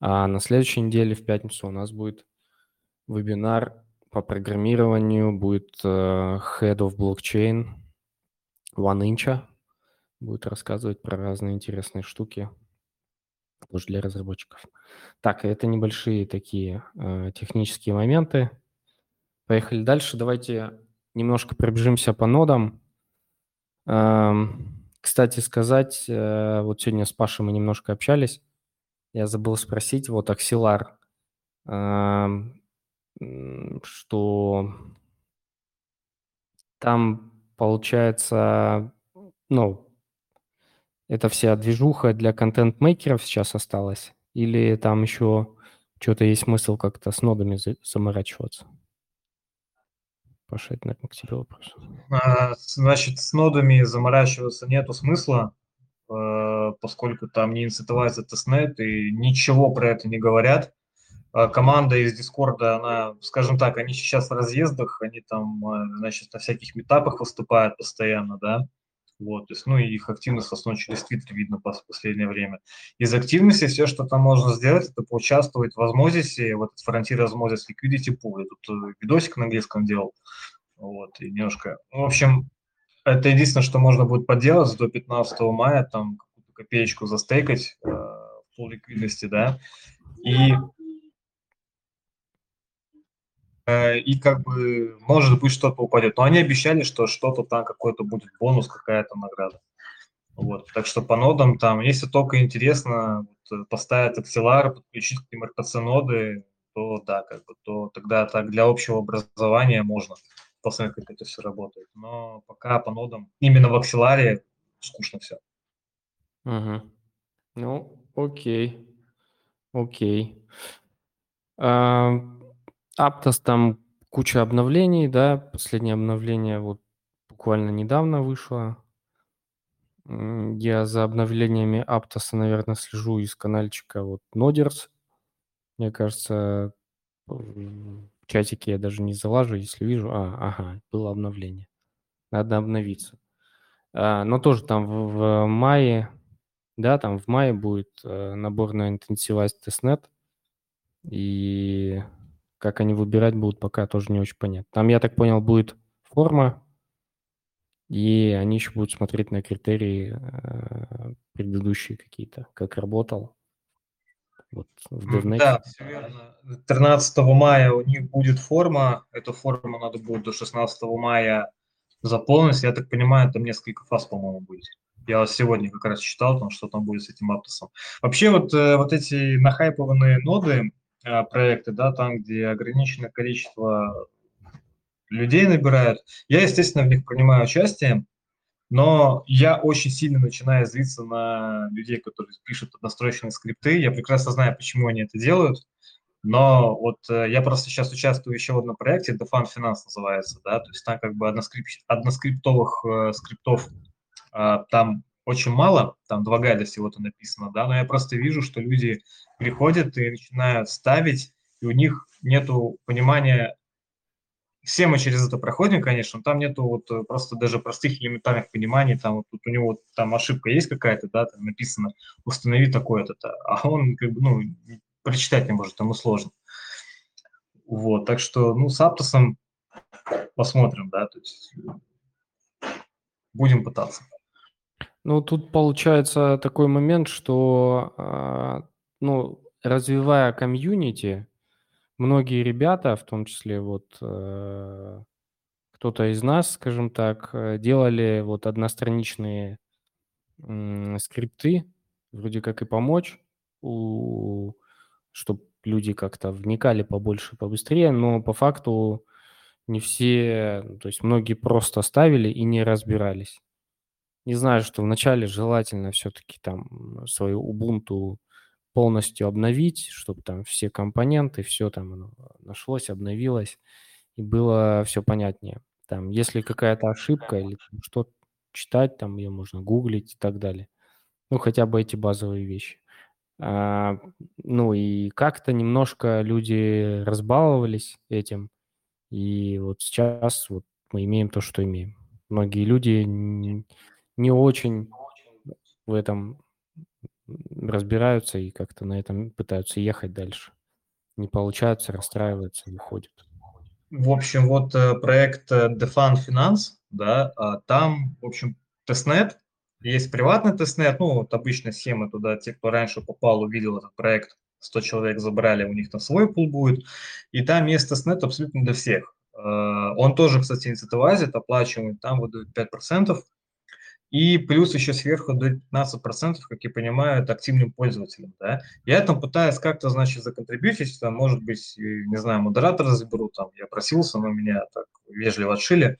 А на следующей неделе, в пятницу, у нас будет вебинар по программированию будет э, Head of Blockchain OneInch. Будет рассказывать про разные интересные штуки тоже для разработчиков. Так, это небольшие такие э, технические моменты. Поехали дальше. Давайте немножко пробежимся по нодам. Эм, кстати сказать, э, вот сегодня с Пашей мы немножко общались. Я забыл спросить, вот Axelar. Эм, что там получается, ну, это вся движуха для контент-мейкеров сейчас осталась? Или там еще что-то есть смысл как-то с нодами заморачиваться? Паша, это, наверное, к тебе вопрос. А, значит, с нодами заморачиваться нету смысла, э, поскольку там не incentiv ается testnet и ничего про это не говорят. А, команда из Дискорда, она, скажем так, они сейчас в разъездах, они там, значит, на всяких meetup ах выступают постоянно, да, вот, то есть, ну, и их активность в основном через Твиттер видно в последнее время. Из активности все, что там можно сделать, это поучаствовать в Osmosis е, вот этот Frontier Osmosis Liquidity Pool, я тут э, видосик на английском делал, вот, и немножко, в общем, это единственное, что можно будет поделать. До 15 мая, там, какую-то копеечку застейкать э, в пол ликвидности, да, и Э, и как бы, может быть, что-то упадет. Но они обещали, что что-то там, какой-то будет бонус, какая-то награда. Вот. Так что по нодам там, если только интересно вот, э, поставить акселар, подключить к ним RPC ноды, то да, как бы, то тогда так для общего образования можно. посмотреть, как это все работает. Но пока по нодам, именно в Axelar скучно все. Угу. Ну, окей. Окей. А, Aptos там куча обновлений, да, последнее обновление вот буквально недавно вышло. Я за обновлениями Аптоса, наверное, слежу из каналчика вот Noders. Мне кажется, в чатике я даже не залажу, если вижу. А, ага, было обновление. Надо обновиться. А, но тоже там в, в мае, да, там в мае будет э, набор на интенсивайз тестнет. И как они выбирать будут, пока тоже не очень понятно. Там, я так понял, будет форма и они еще будут смотреть на критерии э, предыдущие какие-то, как работал. Вот в DevNet. Да, все верно. 13 мая у них будет форма. Эту форму надо будет до 16 мая заполнить. Я так понимаю, там несколько фаз, по-моему, будет. Я сегодня как раз читал, там, что там будет с этим аптосом. Вообще вот, э, вот эти нахайпованные ноды, проекты, да, там, где ограниченное количество людей набирают. Я, естественно, в них принимаю участие, но я очень сильно начинаю злиться на людей, которые пишут одностроечные скрипты. Я прекрасно знаю, почему они это делают. Но вот э, я просто сейчас участвую еще в одном проекте, Defund Finance называется, да, то есть там как бы односкрип, односкриптовых э, скриптов э, там очень мало, там два гайда всего-то написано, да, но я просто вижу, что люди приходят и начинают ставить, и у них нету понимания все мы через это проходим, конечно, там нету вот э, просто даже простых элементарных пониманий, там вот тут у него там ошибка есть какая-то, да, там написано установи такое-то, а он как бы, ну, прочитать не может, ему сложно. Вот, так что, ну, с Аптосом посмотрим, да, то есть будем пытаться. Ну, тут получается такой момент, что, а, ну, развивая комьюнити, многие ребята, в том числе вот э, кто-то из нас, скажем так, э, делали вот одностраничные скрипты, вроде как и помочь, чтобы люди как-то вникали побольше, побыстрее, но по факту не все, то есть многие просто ставили и не разбирались. Не знаю, что вначале желательно все-таки там свою Ubuntu полностью обновить, чтобы там все компоненты, все там нашлось, обновилось, и было все понятнее. Там, если какая-то ошибка или что читать, там ее можно гуглить и так далее. Ну, хотя бы эти базовые вещи. А, ну, и как-то немножко люди разбаловались этим, и вот сейчас вот мы имеем то, что имеем. Многие люди не очень в этом разбираются и как-то на этом пытаются ехать дальше. Не получается, расстраиваются, уходят. В общем, вот э, проект э, Defund Finance, да, а там, в общем, testnet, есть приватный testnet, ну, вот обычно схема туда, те, кто раньше попал, увидел этот проект, 100 человек забрали, у них там свой пул будет, и там есть testnet абсолютно для всех. Э, он тоже, кстати, incentivized, оплачиваемый, там выдают 5%, и плюс еще сверху до 15%, как я понимаю, это активным пользователям. Да? Я там пытаюсь как-то, значит, за contribute ить, там, может быть, не знаю, модератора заберу, там, я просился, но меня так вежливо отшили.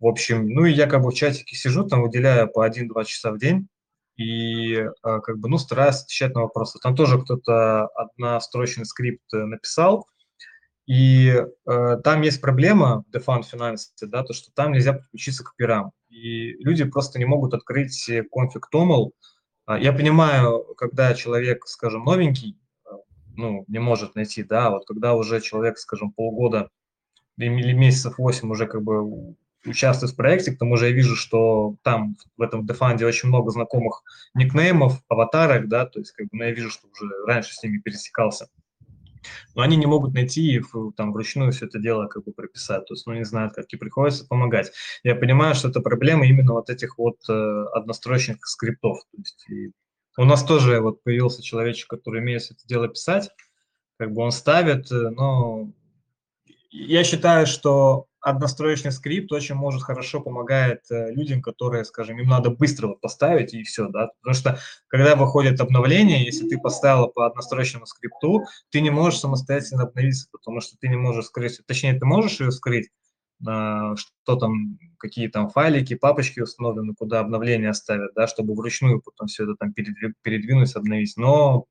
В общем, ну и я как бы в чатике сижу, там выделяю по 1-2 часа в день, и а, как бы, ну, стараюсь отвечать на вопросы. Там тоже кто-то однострочный скрипт написал, и э, там есть проблема в Defund Finance, да, то, что там нельзя подключиться к пирам и люди просто не могут открыть конфиг TOML. А, я понимаю, когда человек, скажем, новенький, а, ну, не может найти, да, вот когда уже человек, скажем, полгода или месяцев 8 уже как бы участвует в проекте, к тому же я вижу, что там в этом дефанде очень много знакомых никнеймов, аватарок, да, то есть как бы, ну, я вижу, что уже раньше с ними пересекался но они не могут найти и там вручную все это дело как бы прописать, то есть, ну, не знают, как, и приходится помогать. Я понимаю, что это проблема именно вот этих вот э, однострочных скриптов, то есть и у нас тоже вот появился человечек, который умеет это дело писать, как бы он ставит, э, но я считаю, что одностроечный скрипт очень может хорошо помогает э, людям, которые, скажем, им надо быстро вот поставить и все, да, потому что когда выходит обновление, если ты поставила по одностроечному скрипту, ты не можешь самостоятельно обновиться, потому что ты не можешь скрыть, точнее, ты можешь ее скрыть, а, что там, какие там файлики, папочки установлены, куда обновления ставят, да, чтобы вручную потом все это там передвинуть, обновить. Но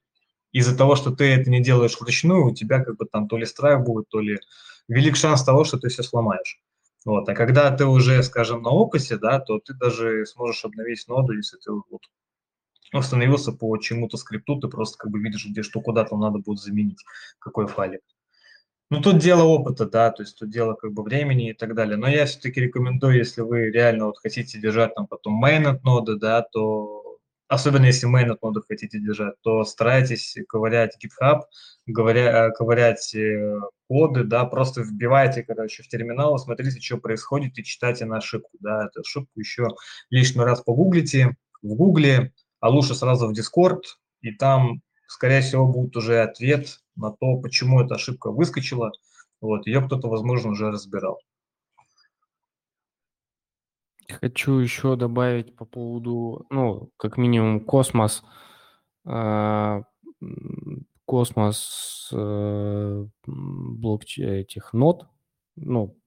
из-за того, что ты это не делаешь вручную, у тебя как бы там то ли страйк будет, то ли велик шанс того, что ты все сломаешь. Вот. А когда ты уже, скажем, на опыте, да, то ты даже сможешь обновить ноду, если ты вот установился по чему-то скрипту, ты просто как бы видишь, где что куда-то надо будет заменить, какой файлик. Ну, тут дело опыта, да, то есть тут дело как бы времени и так далее. Но я все-таки рекомендую, если вы реально вот хотите держать там потом mainnet ноды, да, то особенно если mainnet ноды хотите держать, то старайтесь ковырять GitHub, говоря, ковырять э, коды, да, просто вбивайте, короче, в терминал, смотрите, что происходит и читайте на ошибку, да, эту ошибку еще лишний раз погуглите в Гугле, а лучше сразу в Discord, и там, скорее всего, будет уже ответ на то, почему эта ошибка выскочила. Вот, ее кто-то, возможно, уже разбирал. Хочу еще добавить по поводу, ну, как минимум, космос. А, космос э, блокчейн этих нод, ну,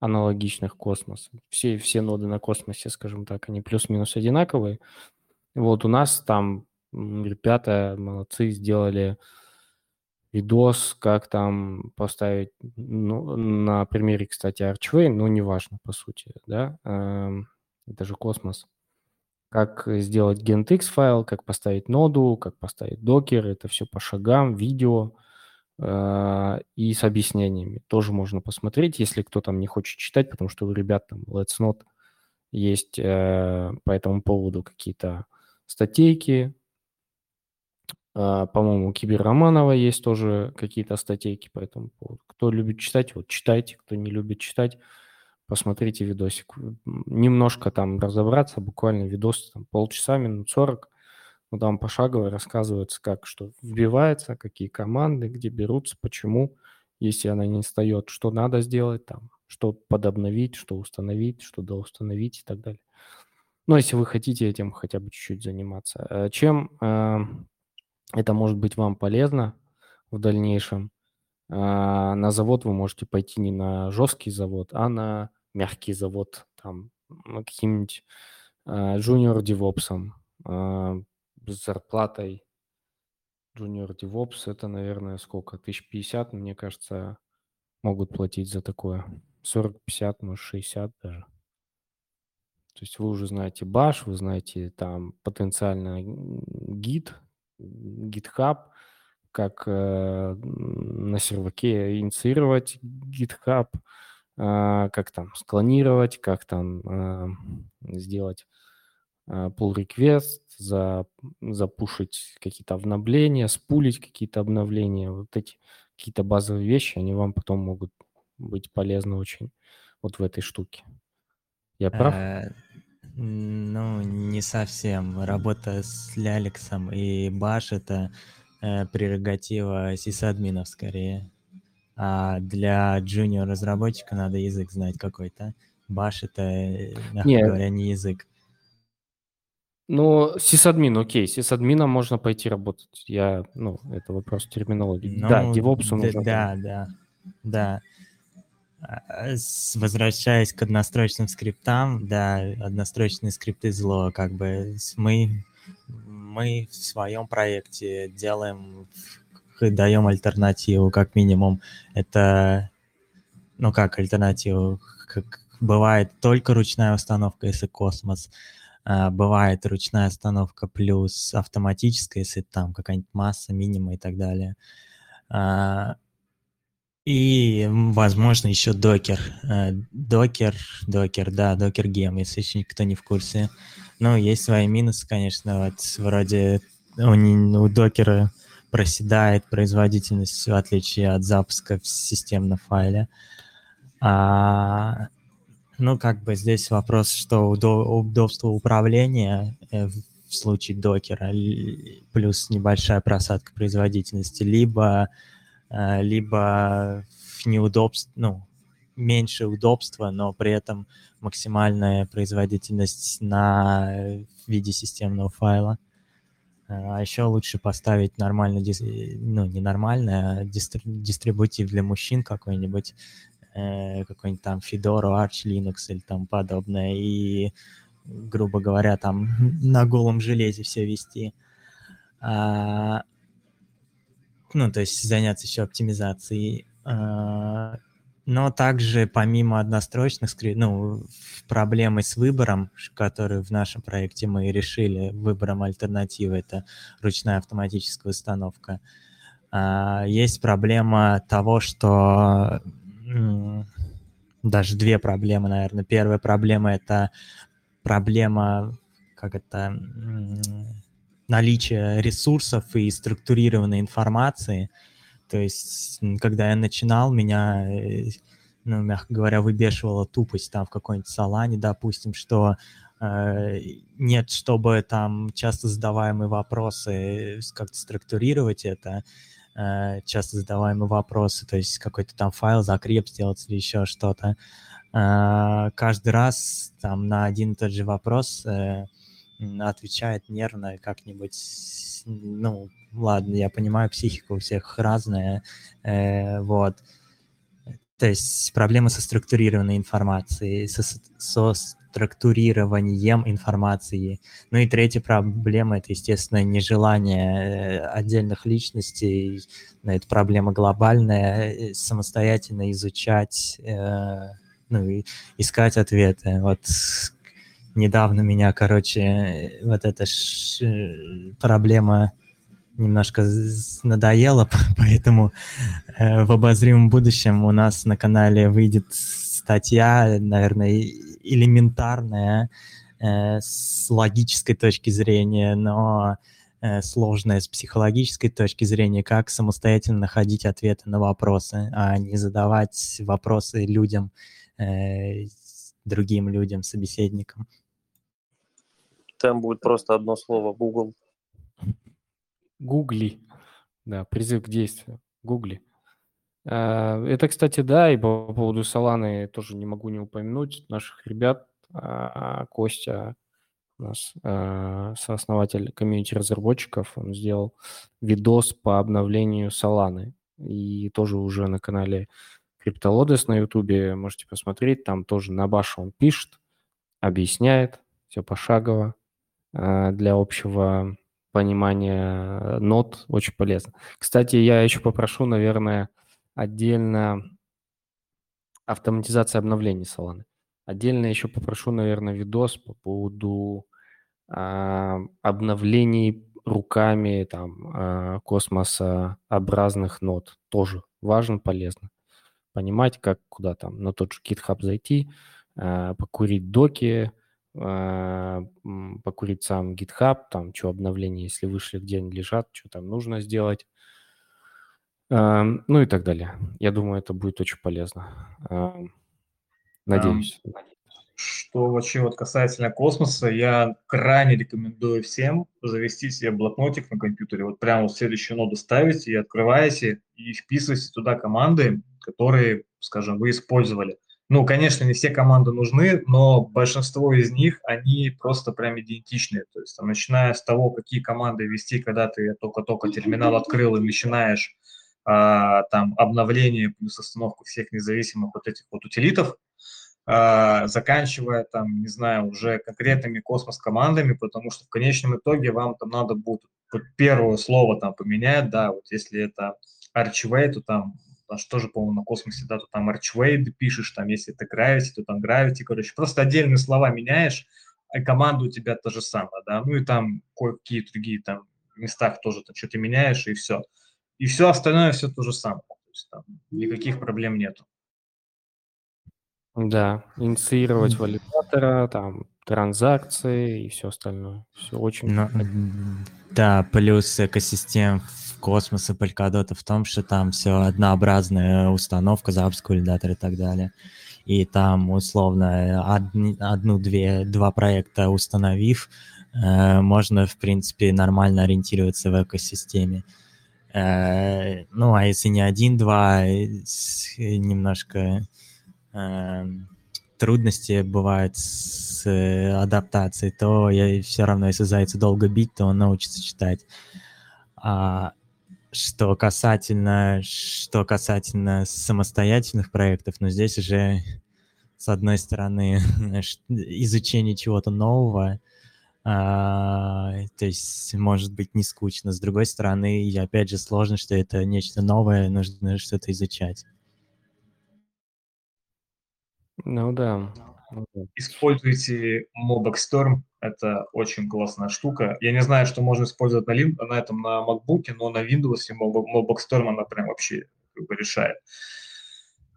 аналогичных космос. Все, все ноды на космосе, скажем так, они плюс-минус одинаковые. Вот у нас там ребята молодцы сделали видос, как там поставить, ну, на примере, кстати, Archway, ну, неважно, по сути, да, эм, это же космос. Как сделать GentX файл, как поставить ноду, как поставить докер, это все по шагам, видео э, и с объяснениями. Тоже можно посмотреть, если кто там не хочет читать, потому что у ребят там Let's Not есть э, по этому поводу какие-то статейки, по-моему, у Киберроманова есть тоже какие-то статейки по этому поводу. Кто любит читать, вот читайте. Кто не любит читать, посмотрите видосик. Немножко там разобраться, буквально видос там полчаса, минут сорок. Ну, там пошагово рассказывается, как что вбивается, какие команды, где берутся, почему, если она не встает, что надо сделать там, что подобновить, что установить, что доустановить и так далее. Ну, если вы хотите этим хотя бы чуть-чуть заниматься. Э, чем это может быть вам полезно в дальнейшем. А, на завод вы можете пойти не на жесткий завод, а на мягкий завод, там, каким-нибудь а, junior DevOps а, с зарплатой. Junior DevOps это, наверное, сколько? 1050, мне кажется, могут платить за такое. 40-50, может, 60 даже. То есть вы уже знаете баш, вы знаете там потенциально гид, GitHub, как э, на серваке инициировать GitHub, э, как там склонировать, как там э, сделать э, pull request, за, запушить какие-то обновления, спулить какие-то обновления. Вот эти какие-то базовые вещи, они вам потом могут быть полезны очень вот в этой штуке. Я прав? Э, ну, не совсем. Работа с Ляликсом и Баш — это э, прерогатива сисадминов скорее. А для джуниор-разработчика надо язык знать какой-то. Баш — это, мягко Нет. говоря, не язык. Ну, сисадмин, окей, сисадмином можно пойти работать. Я, ну, это вопрос терминологии. Ну, да, да, нужно. Да, да, да. А, возвращаясь к однострочным скриптам, да, однострочные скрипты зло, как бы мы, мы в своем проекте делаем, даем альтернативу, как минимум. Это, ну как альтернативу, как бывает только ручная установка, если космос, а, бывает ручная установка плюс автоматическая, если там какая-нибудь масса, минима и так далее. И, возможно, еще докер. Э, докер, докер, да, докер гем, если еще никто не в курсе. Ну, есть свои минусы, конечно, вот вроде у, у докера проседает производительность, в отличие от запуска в системном файле. А, ну, как бы здесь вопрос, что удобство управления э, в случае докера плюс небольшая просадка производительности, либо либо неудобство, ну, меньше удобства, но при этом максимальная производительность на э, виде системного файла. Э, а еще лучше поставить нормальный, ну, не нормальный, а дистрибутив для мужчин какой-нибудь, э, какой-нибудь там Fedora, Arch Linux или там подобное, и, грубо говоря, там *laughs* на голом железе все вести. А, ну, то есть заняться еще оптимизацией. А, но также помимо однострочных скриптов, ну, проблемы с выбором, которую в нашем проекте мы решили, выбором альтернативы, это ручная автоматическая установка, а, есть проблема того, что даже две проблемы, наверное. Первая проблема — это проблема, как это, наличия ресурсов и структурированной информации — то есть, когда я начинал, меня, э, ну, мягко говоря, выбешивала тупость там в какой-нибудь салане, допустим, что э, нет, чтобы там часто задаваемые вопросы, как-то структурировать это, э, часто задаваемые вопросы, то есть какой-то там файл закреп сделать или еще что-то. Э, каждый раз там на один и тот же вопрос э, отвечает нервно как-нибудь, ну, ладно, я понимаю, психика у всех разная, э, вот. То есть проблемы со структурированной информацией, со, со структурированием информации. Ну и третья проблема — это, естественно, нежелание э, отдельных личностей, но это проблема глобальная, э, самостоятельно изучать, э, ну и искать ответы. Вот недавно меня, короче, вот эта ш... Проблема немножко надоело, *laughs* поэтому э, в обозримом будущем у нас на канале выйдет статья, наверное, элементарная э, с логической точки зрения, но э, сложная с психологической точки зрения, как самостоятельно находить ответы на вопросы, а не задавать вопросы людям, э, другим людям, собеседникам. Там будет просто одно слово Google. Гугли. Да, призыв к действию. Гугли. А, это, кстати, да, и по поводу Соланы тоже не могу не упомянуть наших ребят. А, Костя у нас а, сооснователь комьюнити разработчиков, он сделал видос по обновлению Соланы. И тоже уже на канале CryptoLodes на ютубе можете посмотреть. Там тоже на башу он пишет, объясняет все пошагово для общего понимание э, нот очень полезно. Кстати, я еще попрошу, наверное, отдельно автоматизация обновлений Solana. Отдельно еще попрошу, наверное, видос по поводу э, обновлений руками там э, космосообразных нот. Тоже важно, полезно. Понимать, как куда там на тот же GitHub зайти, э, покурить доки, покурить сам GitHub, там, что обновления, если вышли, где они лежат, что там нужно сделать, ну и так далее. Я думаю, это будет очень полезно. Надеюсь. Что вообще вот касательно космоса, я крайне рекомендую всем завести себе блокнотик на компьютере, вот прямо вот следующую ноду ставите и открываете, и вписываете туда команды, которые, скажем, вы использовали. Ну, конечно, не все команды нужны, но большинство из них, они просто прям идентичные. То есть, начиная с того, какие команды ввести, когда ты только-только терминал открыл и начинаешь а, там обновление плюс остановку всех независимых вот этих вот утилитов, а, заканчивая там, не знаю, уже конкретными космос-командами, потому что в конечном итоге вам там надо будет первое слово там поменять, да, вот если это Archway, то там даже тоже, по-моему, на космосе, да, то там Archway пишешь, там, если это Gravity, то там Gravity, короче, просто отдельные слова меняешь, а команда у тебя та же самая, да, ну и там кое-какие другие там местах тоже там что-то меняешь, и все. И все остальное все то же самое, то есть там никаких проблем нету. Да, инициировать валидатора, там, транзакции и все остальное. Все очень... Ну, да, плюс экосистем космоса Polkadot в том, что там все однообразная установка, запуск валидатор и так далее. И там, условно, одну-две, два проекта установив, э, можно, в принципе, нормально ориентироваться в экосистеме. Э, ну, а если не один-два, немножко э, трудности бывают с адаптацией, то я все равно, если зайца долго бить, то он научится читать. А что касательно, что касательно самостоятельных проектов, но здесь уже, с одной стороны, *laughs* изучение чего-то нового, а, то есть может быть не скучно, с другой стороны, и опять же сложно, что это нечто новое, нужно что-то изучать. Ну да. Используйте Mobex Storm, это очень классная штука. Я не знаю, что можно использовать на, лин, на этом на MacBook, но на Windows Mobex Storm она прям вообще как бы решает.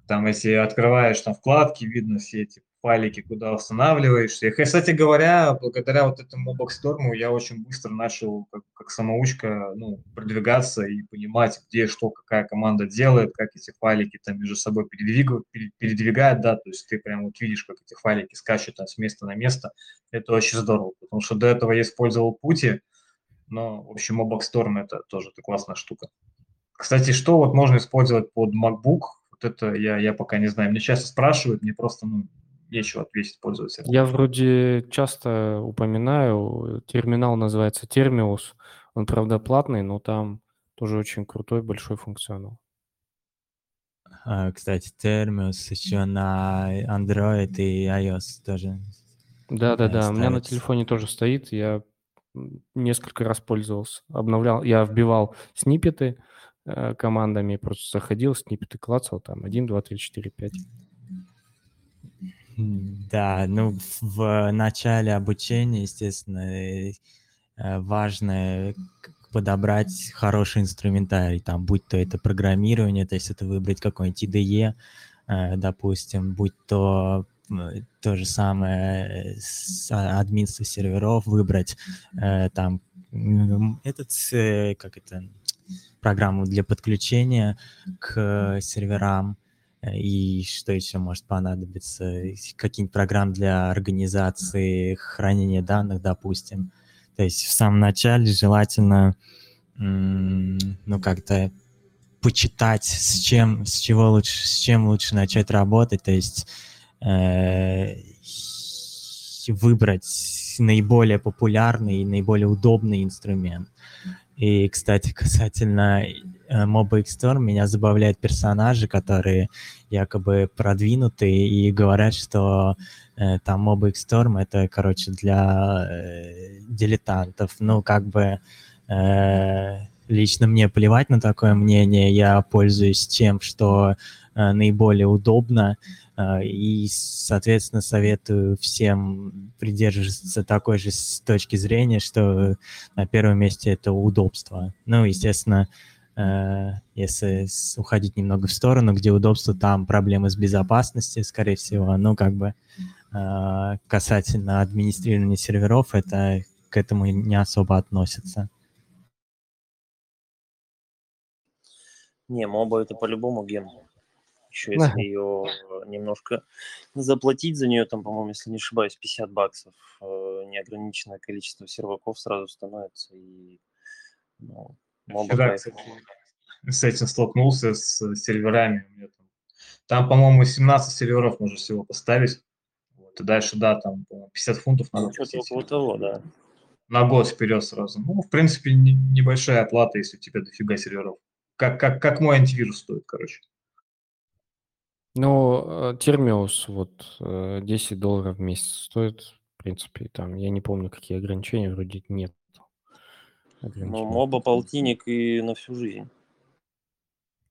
Там, если открываешь там вкладки, видно все эти файлики, куда устанавливаешься. И, кстати говоря, благодаря вот этому Boxstorm я очень быстро начал как, как самоучка ну, продвигаться и понимать, где что, какая команда делает, как эти файлики там между собой передвигают, передвигают, да, то есть ты прям вот видишь, как эти файлики скачут там, с места на место. Это очень здорово, потому что до этого я использовал пути, но, в общем, Boxstorm это тоже это классная штука. Кстати, что вот можно использовать под MacBook, вот это я, я пока не знаю. Мне часто спрашивают, мне просто ну, нечего ответить пользователю. Я вроде часто упоминаю, терминал называется Termius. Он, правда, платный, но там тоже очень крутой, большой функционал. А, кстати, Termius еще на Android и iOS тоже. Да-да-да, у меня на телефоне тоже стоит, я несколько раз пользовался, обновлял, я вбивал снипеты э, командами, просто заходил, снипеты клацал, там 1, 2, 3, 4, 5. Да, ну в начале обучения, естественно, э, важно подобрать хороший инструментарий, там, будь то это программирование, то есть это выбрать какой-нибудь IDE, э, допустим, будь то то же самое а, админство серверов выбрать, э, там, этот, как это, программу для подключения к серверам, и что еще может понадобиться? Какие-нибудь программы для организации хранения данных, допустим. То есть в самом начале желательно, ну, как-то почитать, с чем, с чего лучше, с чем лучше начать работать, то есть э, выбрать наиболее популярный и наиболее удобный инструмент. И, кстати, касательно Моба Storm, меня забавляют персонажи, которые якобы продвинутые и говорят, что э, там Moba Storm это, короче, для э, дилетантов. Ну, как бы э, лично мне плевать на такое мнение, я пользуюсь тем, что э, наиболее удобно, э, и, соответственно, советую всем придерживаться такой же с точки зрения, что на первом месте это удобство. Ну, естественно, Э, если уходить немного в сторону, где удобство, там проблемы с безопасностью, скорее всего. Ну, как бы э, касательно администрирования серверов, это к этому не особо относится. Не, моба это по-любому ген. Еще если ее немножко заплатить за нее, там, по-моему, если не ошибаюсь, 50 баксов, э, неограниченное количество серваков сразу становится, и ну, Вчера, кстати, с этим столкнулся, с серверами. Там, там по-моему, 17 серверов можно всего поставить. Вот, и дальше, да, там 50 фунтов надо. Ну, что-то около того, да. На год вперед сразу. Ну, в принципе, не, небольшая оплата, если у тебя дофига серверов. Как, как, как мой антивирус стоит, короче. Ну, Термиус вот 10 э, долларов в месяц стоит, в принципе, там, я не помню, какие ограничения, вроде нет. Ну, моба полтинник и на всю жизнь.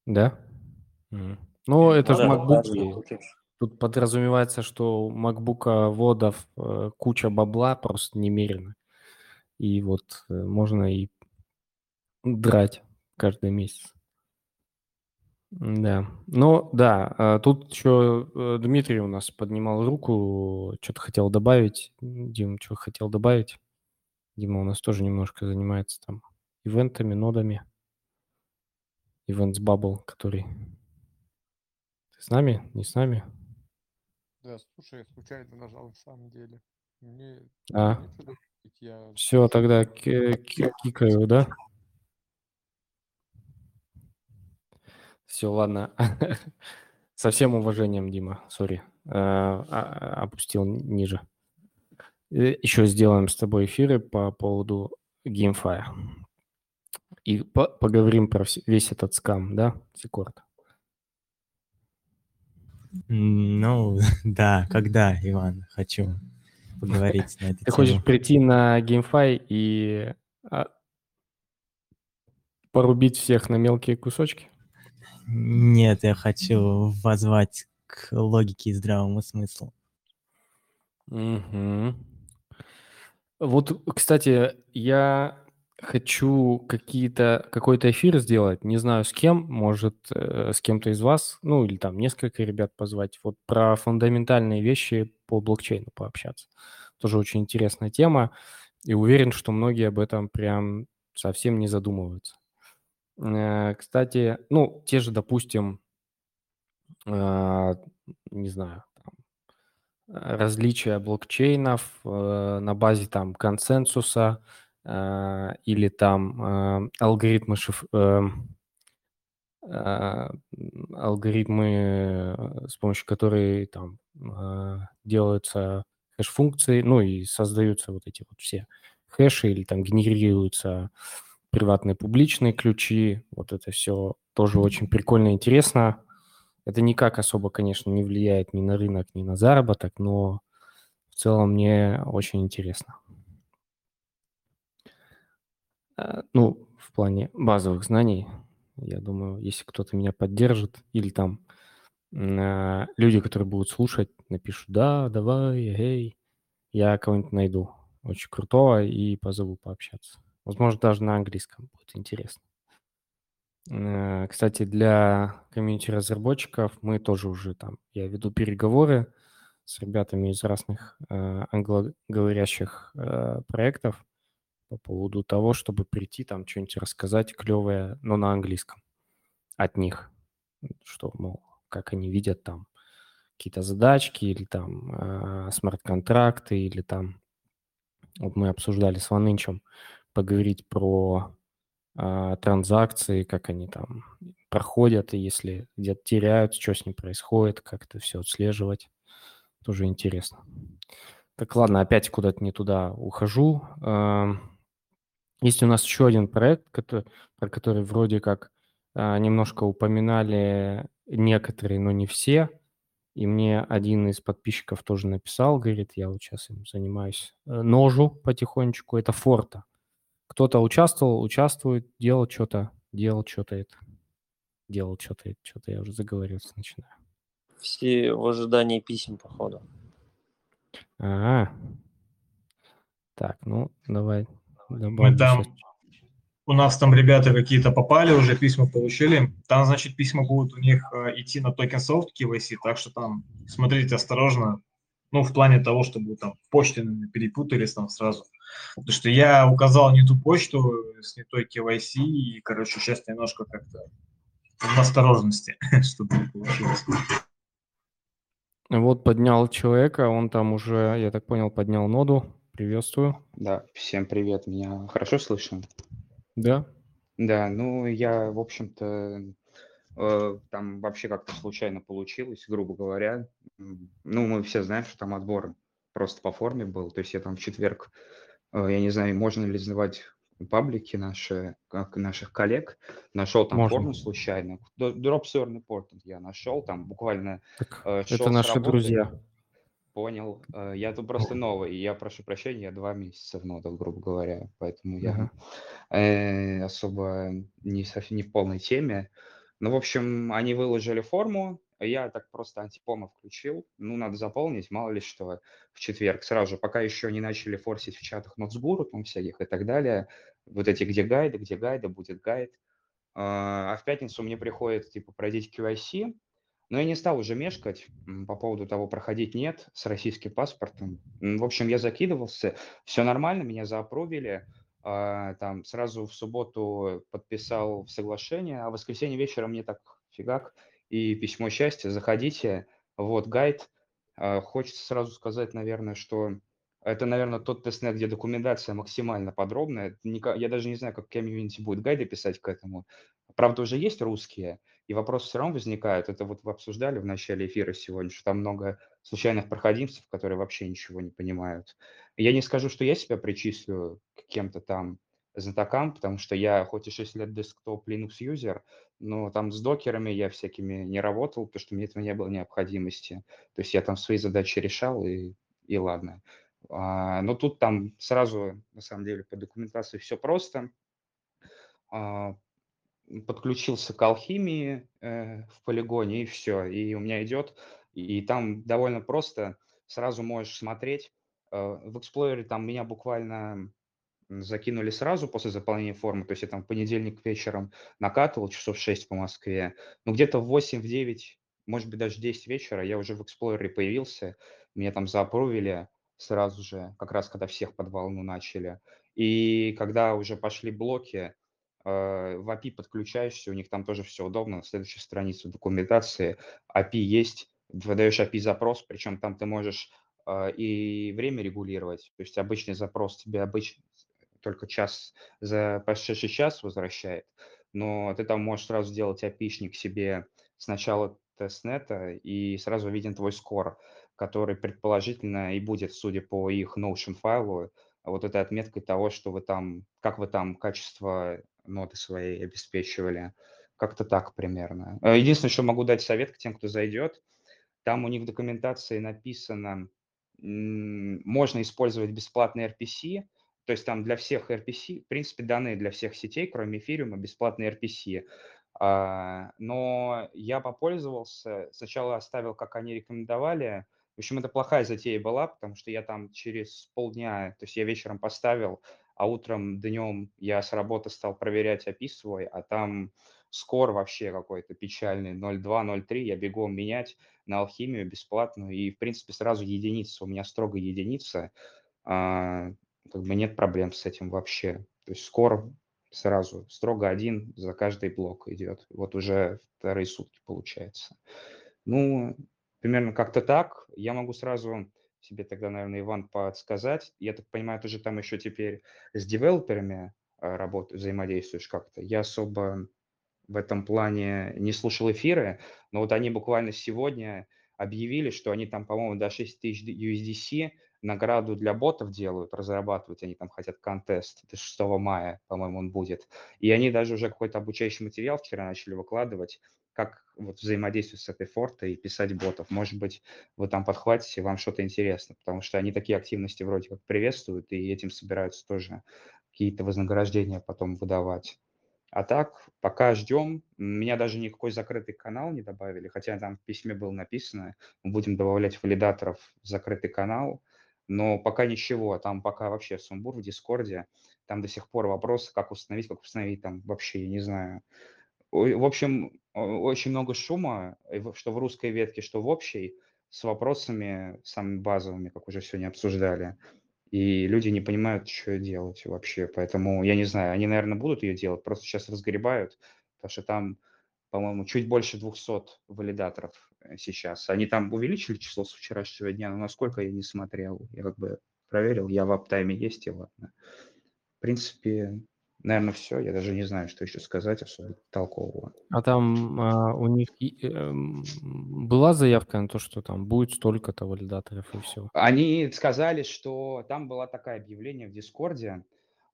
Да? Mm. Ну, это же да, MacBook. Тут подразумевается, что у MacBook водов э, куча бабла просто немерено. И вот э, можно и драть каждый месяц. Да. Ну, да, э, тут еще э, Дмитрий у нас поднимал руку, что-то хотел добавить. Дим, что хотел добавить? Дима у нас тоже немножко занимается там ивентами, нодами. Events Bubble, который... Ты с нами? Не с нами? Да, слушай, я случайно нажал на самом деле. Мне а. я... Все, тогда кикаю, да? Все, ладно. *laughs* Со всем уважением, Дима, сори. Э, а, опустил ниже. Еще сделаем с тобой эфиры по поводу GameFi. и по поговорим про весь этот скам, да, Секорд? Ну, *laughs* да, когда, Иван, хочу поговорить на *laughs* эту Ты тему. хочешь прийти на GameFi и а, порубить всех на мелкие кусочки? Нет, я хочу возвать к логике и здравому смыслу. Угу. Вот, кстати, я хочу какие-то какой-то эфир сделать, не знаю с кем, может, э, с кем-то из вас, ну, или там несколько ребят позвать, вот про фундаментальные вещи по блокчейну пообщаться. Тоже очень интересная тема, и уверен, что многие об этом прям совсем не задумываются. Э, кстати, ну, те же, допустим, э, не знаю, различия блокчейнов э, на базе там консенсуса э, или там э, алгоритмы шиф... э, э, алгоритмы, э, с помощью которых там э, делаются хэш-функции, ну и создаются вот эти вот все хэши или там генерируются приватные публичные ключи. Вот это все тоже очень прикольно интересно. Это никак особо, конечно, не влияет ни на рынок, ни на заработок, но в целом мне очень интересно. Э, ну, в плане базовых знаний, я думаю, если кто-то меня поддержит, или там э, люди, которые будут слушать, напишут, да, давай, эй, я кого-нибудь найду очень крутого и позову пообщаться. Возможно, даже на английском будет интересно. Э, кстати, для комьюнити-разработчиков мы тоже уже там, я веду переговоры с ребятами из разных э, англоговорящих э, проектов по поводу того, чтобы прийти там что-нибудь рассказать клевое, но на английском от них, что, мол, как они видят там какие-то задачки или там э, смарт-контракты или там, вот мы обсуждали с Ванынчем, поговорить про транзакции, как они там проходят, и если где-то теряют, что с ним происходит, как это все отслеживать. Тоже интересно. Так, ладно, опять куда-то не туда ухожу. Есть у нас еще один проект, который, про который вроде как а, немножко упоминали некоторые, но не все. И мне один из подписчиков тоже написал, говорит, я вот сейчас им занимаюсь э, ножу потихонечку. Это форта. Кто-то участвовал, участвует, делал что-то, делал что-то это. Делал что-то это, что-то я уже заговорился, начинаю. Все в ожидании писем, походу. А, так, ну, давай. Мы там, у нас там ребята какие-то попали, уже письма получили. Там, значит, письма будут у них э, идти на токен софт KYC, так что там смотрите осторожно, ну, в плане того, чтобы там почты перепутались там сразу. Потому что я указал не ту почту с не той KYC, и, короче, сейчас немножко как-то в осторожности, *laughs* чтобы не получилось. Вот поднял человека, он там уже, я так понял, поднял ноду. Приветствую. Да, всем привет. Меня хорошо слышно? Да. Да, ну я, в общем-то, там вообще как-то случайно получилось, грубо говоря. Ну, мы все знаем, что там отбор просто по форме был. То есть я там в четверг, э, я не знаю, можно ли называть паблики наши, как наших коллег, нашел там Можно. форму случайно. Drop Server Important я нашел, там буквально Так, э, это наши работы. друзья. Понял. Э, Я тут просто новый, я прошу прощения, я два месяца в нодах, грубо говоря, поэтому я Ага. э, особо не, совсем не в полной теме. Ну, в общем, они выложили форму, я так просто антипома включил. Ну, надо заполнить, мало ли что, в четверг сразу пока еще не начали форсить в чатах Нотсгуру, там всяких и так далее. Вот эти где гайды, где гайды, будет гайд. А а в пятницу мне приходит, типа, пройдите QIC, но я не стал уже мешкать по поводу того, проходить нет с российским паспортом. В общем, я закидывался, все нормально, меня заапрувили. А, Там сразу в субботу подписал соглашение, а в воскресенье вечером мне так фигак и письмо счастья, заходите, вот гайд. А, Хочется сразу сказать, наверное, что это, наверное, тот testnet, где документация максимально подробная. Я даже не знаю, как комьюнити будет гайды писать к этому. Правда, уже есть русские, и вопросы все равно возникают. Это вот вы обсуждали в начале эфира сегодня, что там много случайных проходимцев, которые вообще ничего не понимают. Я не скажу, что я себя причислю к кем-то там, знатокам, потому что я хоть и 6 лет десктоп Linux юзер, но там с докерами я всякими не работал, потому что мне этого не было необходимости. То есть я там свои задачи решал, и, и ладно. А, но тут там сразу, на самом деле, по документации все просто. А, подключился к алхимии э, в полигоне, и все. И у меня идет, и там довольно просто, сразу можешь смотреть. Э, в Explorer там меня буквально закинули сразу после заполнения формы, то есть я там в понедельник вечером накатывал, часов 6 по Москве, но где-то в 8, в 9, может быть, даже 10 вечера я уже в Explorer появился, меня там заапрувили сразу же, как раз когда всех под волну начали. И когда уже пошли блоки, э, в API подключаешься, у них там тоже все удобно, на следующей странице документации API есть, выдаешь API-запрос, причем там ты можешь э, и время регулировать, то есть обычный запрос тебе обычно только час за прошедший час возвращает, но ты там можешь сразу сделать опишник себе сначала тестнета, и сразу виден твой скор, который предположительно и будет, судя по их Notion файлу, вот этой отметкой того, что вы там, как вы там качество ноты своей обеспечивали. Как-то так примерно. Э, единственное, что могу дать совет к тем, кто зайдет, там у них в документации написано, можно использовать бесплатный RPC, то есть там для всех RPC, в принципе, данные для всех сетей, кроме эфириума, бесплатные RPC. А, но я попользовался, сначала оставил, как они рекомендовали. В общем, это плохая затея была, потому что я там через полдня, то есть я вечером поставил, а утром, днем я с работы стал проверять API а там скор вообще какой-то печальный, 0.2, 0.3, я бегом менять на алхимию бесплатную, и, в принципе, сразу единица, у меня строго единица, а, как бы нет проблем с этим вообще. То есть скор сразу строго один за каждый блок идет. Вот уже вторые сутки получается. Ну, примерно как-то так. Я могу сразу тебе тогда, наверное, Иван, подсказать. Я так понимаю, ты же там еще теперь с девелоперами а, работаешь, взаимодействуешь как-то. Я особо в этом плане не слушал эфиры, но вот они буквально сегодня объявили, что они там, по-моему, до 6 тысяч USDC награду для ботов делают, разрабатывать, они там хотят контест, до 6 мая, по-моему, он будет. И они даже уже какой-то обучающий материал вчера начали выкладывать, как вот взаимодействовать с этой фортой и писать ботов. Может быть, вы там подхватите, вам что-то интересно, потому что они такие активности вроде как приветствуют, и этим собираются тоже какие-то вознаграждения потом выдавать. А так, пока ждем. Меня даже никакой закрытый канал не добавили, хотя там в письме было написано, мы будем добавлять валидаторов в закрытый канал, но пока ничего, там пока вообще сумбур в Дискорде, там до сих пор вопросы, как установить, как установить, там вообще, я не знаю. В общем, очень много шума, что в русской ветке, что в общей, с вопросами самыми базовыми, как уже сегодня обсуждали и люди не понимают, что делать вообще. Поэтому, я не знаю, они, наверное, будут ее делать, просто сейчас разгребают, потому что там, по-моему, чуть больше 200 валидаторов э, сейчас. Они там увеличили число с вчерашнего дня, но насколько я не смотрел, я как бы проверил, я в аптайме есть, и ладно. В принципе, наверное, все. Я даже не знаю, что еще сказать особо толкового. А там а, у них э, была заявка на то, что там будет столько-то валидаторов и все? Они сказали, что там было такое объявление в Дискорде.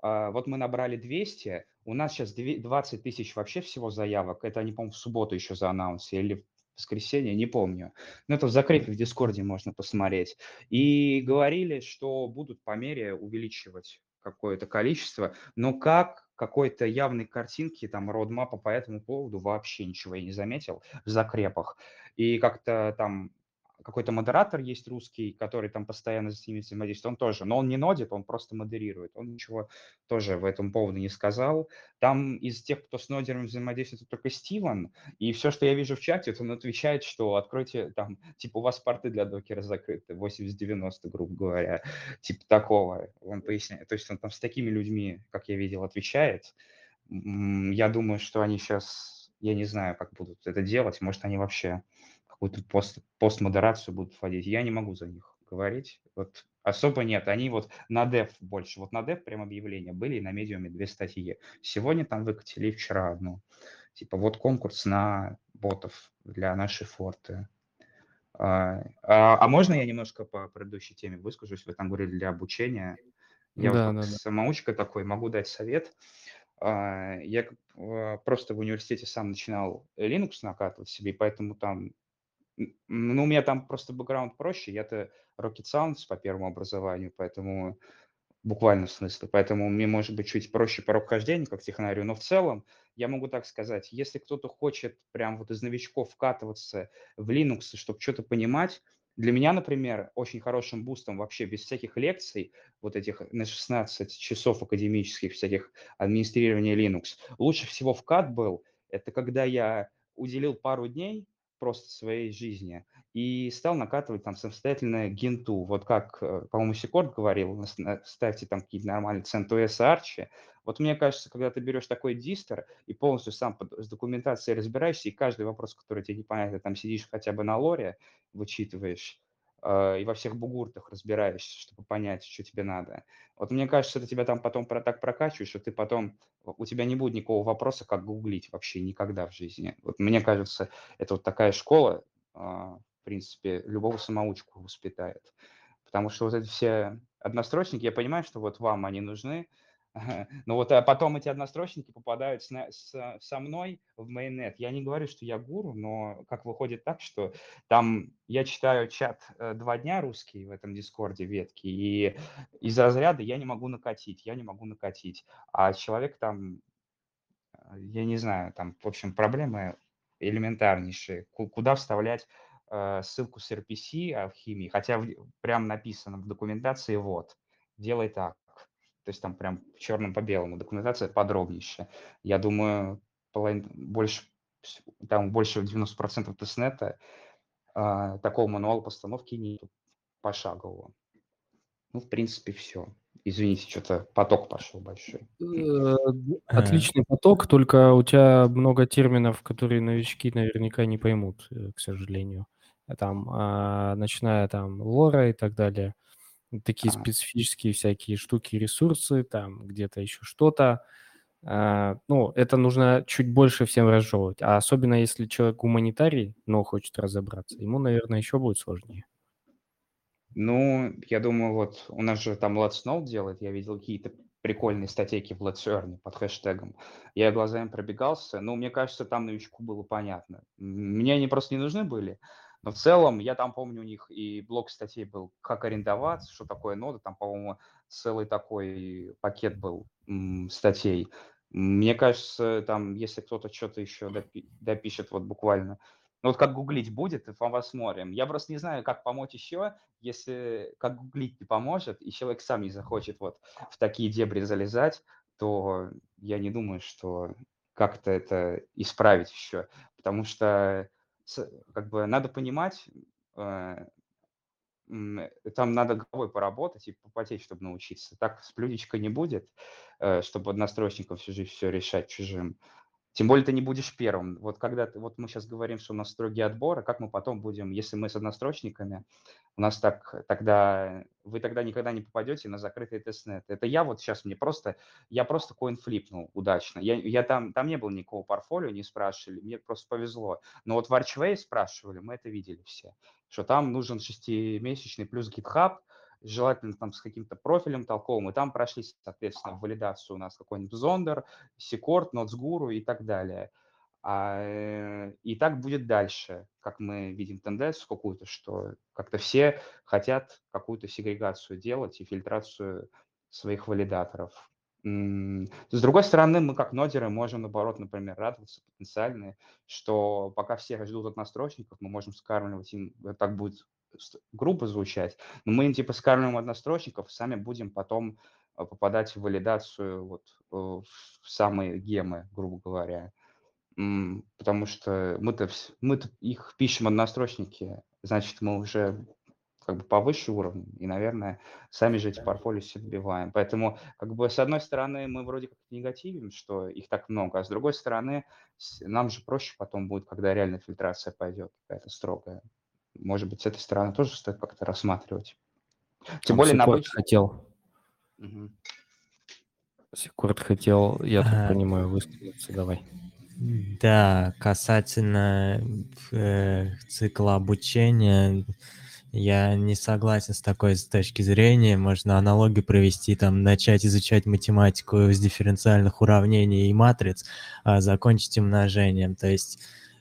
А, вот мы набрали 200, у нас сейчас 20 тысяч вообще всего заявок. Это они, по-моему, в субботу еще за анонс или в воскресенье, не помню. Но это в закрепе в Дискорде можно посмотреть. И говорили, что будут по мере увеличивать какое-то количество, но как какой-то явной картинки, там, roadmap а по этому поводу вообще ничего я не заметил в закрепах. И как-то там какой-то модератор есть русский, который там постоянно с ними взаимодействует, он тоже, но он не нодит, он просто модерирует, он ничего тоже в этом поводу не сказал. Там из тех, кто с нодером взаимодействует, только Стивен, и все, что я вижу в чате, он отвечает, что откройте там, типа, у вас порты для докера закрыты, 80-90, грубо говоря, типа такого, он поясняет. То есть он там с такими людьми, как я видел, отвечает. Я думаю, что они сейчас, я не знаю, как будут это делать, может, они вообще какую-то пост, постмодерацию будут вводить. Я не могу за них говорить. Вот особо нет. Они вот на дев больше. Вот на дев прям объявления были, и на медиуме две статьи. Сегодня там выкатили, вчера одну. Типа вот конкурс на ботов для нашей форты. А, а, а можно я немножко по предыдущей теме выскажусь? Вы там говорили для обучения. Я Да, вот да, да. самоучка такой могу дать совет. А, Я а, просто в университете сам начинал Linux накатывать себе, поэтому там, ну, у меня там просто бэкграунд проще. Я-то Rocket Science по первому образованию, поэтому буквально в смысле. Поэтому мне может быть чуть проще порог хождения как технарию, но в целом я могу так сказать, если кто-то хочет прям вот из новичков вкатываться в Linux, чтобы что-то понимать, для меня, например, очень хорошим бустом вообще без всяких лекций, вот этих на 16 часов академических всяких администрирования Linux, лучше всего вкат был, это когда я уделил пару дней просто своей жизни и стал накатывать там самостоятельно генту. Вот как, э, по-моему, Секорд говорил, на- ставьте там какие-то нормальные CentOS Arch. Вот мне кажется, когда ты берешь такой дистер и полностью сам под- с документацией разбираешься, и каждый вопрос, который тебе непонятно, там сидишь хотя бы на лоре, вычитываешь, э, и во всех бугуртах разбираешься, чтобы понять, что тебе надо. Вот мне кажется, это тебя там потом про- так прокачиваешь, что ты потом, у тебя не будет никакого вопроса, как гуглить вообще никогда в жизни. Вот мне кажется, это вот такая школа, а, в принципе, любого самоучку воспитает. Потому что вот эти все однострочники, я понимаю, что вот вам они нужны, но вот а потом эти однострочники попадают с, с- со мной в mainnet. Я не говорю, что я гуру, но как выходит так, что там я читаю чат э, два дня русский в этом дискорде ветки, и из разряда я не могу накатить, я не могу накатить. А человек там а, я не знаю, там, в общем, проблемы элементарнейшие. Ку- Куда вставлять э, ссылку с RPC в химии, хотя прям написано в документации вот, делай так. То есть там прям черным по белому, документация подробнейшая. Я думаю, половин- больше, там больше 90% тестнета а, такого мануала постановки нет пошагового. Ну, в принципе, все. Извините, что-то поток пошел большой. Э, Отличный поток, только у тебя много терминов, которые новички наверняка не поймут, э, к сожалению. Там, а, начиная там лора и так далее, такие А. специфические всякие штуки, ресурсы, там где-то еще что-то. А, Ну, это нужно чуть больше всем разжевывать. А особенно если человек гуманитарий, но хочет разобраться, ему, наверное, еще будет сложнее. Ну, я думаю, вот у нас же там Let's Know делает, я видел какие-то прикольные статейки в Let's Earn под хэштегом. Я глазами пробегался, ну, мне кажется, там новичку было понятно. Мне они просто не нужны были, но в целом, я там помню, у них и блок статей был, как арендоваться, что такое нода, там, по-моему, целый такой пакет был статей. Мне кажется, там, если кто-то что-то еще допи- допишет, вот буквально, ну вот как гуглить будет, и посмотрим. Я просто не знаю, как помочь еще, если как гуглить не поможет, и человек сам не захочет вот в такие дебри залезать, то я не думаю, что как-то это исправить еще. Потому что как бы надо понимать, э, м, там надо головой поработать и попотеть, чтобы научиться. Так с блюдечка не будет, э, чтобы однострочником всю жизнь все решать чужим. Тем более ты не будешь первым. Вот когда вот мы сейчас говорим, что у нас строгий отбор, а как мы потом будем, если мы с однострочниками, у нас так, тогда, вы тогда никогда не попадете на закрытый тестнет. Это я вот сейчас мне просто, я просто коин флипнул удачно. Я, я там, там не было никакого портфолио, не спрашивали, мне просто повезло. Но вот в Archway спрашивали, мы это видели все, что там нужен шестимесячный плюс GitHub, желательно там с каким-то профилем толковым, и там прошли, соответственно, валидацию у нас какой-нибудь Зондер, Секорд, Нотсгуру и так далее. А, э, и так будет дальше, как мы видим тенденцию какую-то, что как-то все хотят какую-то сегрегацию делать и фильтрацию своих валидаторов. С другой стороны, мы как нодеры можем, наоборот, например, радоваться потенциально, что пока все ждут однострочников, мы можем скармливать им, э, так будет грубо звучать, но мы им типа скармливаем однострочников, сами будем потом э, попадать в валидацию вот э, в самые гемы, грубо говоря. Потому что мы-то вс- мы-то их пишем однострочники, значит, мы уже как бы повыше уровня, и, наверное, сами же эти портфолио себе добиваем. Поэтому, как бы, с одной стороны, мы вроде как негативим, что их так много, а с другой стороны, нам же проще потом будет, когда реально фильтрация пойдет, какая-то строгая. Может быть, с этой стороны тоже стоит как-то рассматривать. Тем Там более на обычном... хотел, Мгм. Секорд хотел, я так А. понимаю, высказаться, давай. Да, касательно э, цикла обучения, Я не согласен с такой с точки зрения. Можно аналогию провести, там, начать изучать математику с дифференциальных уравнений и матриц, а закончить умножением. То есть,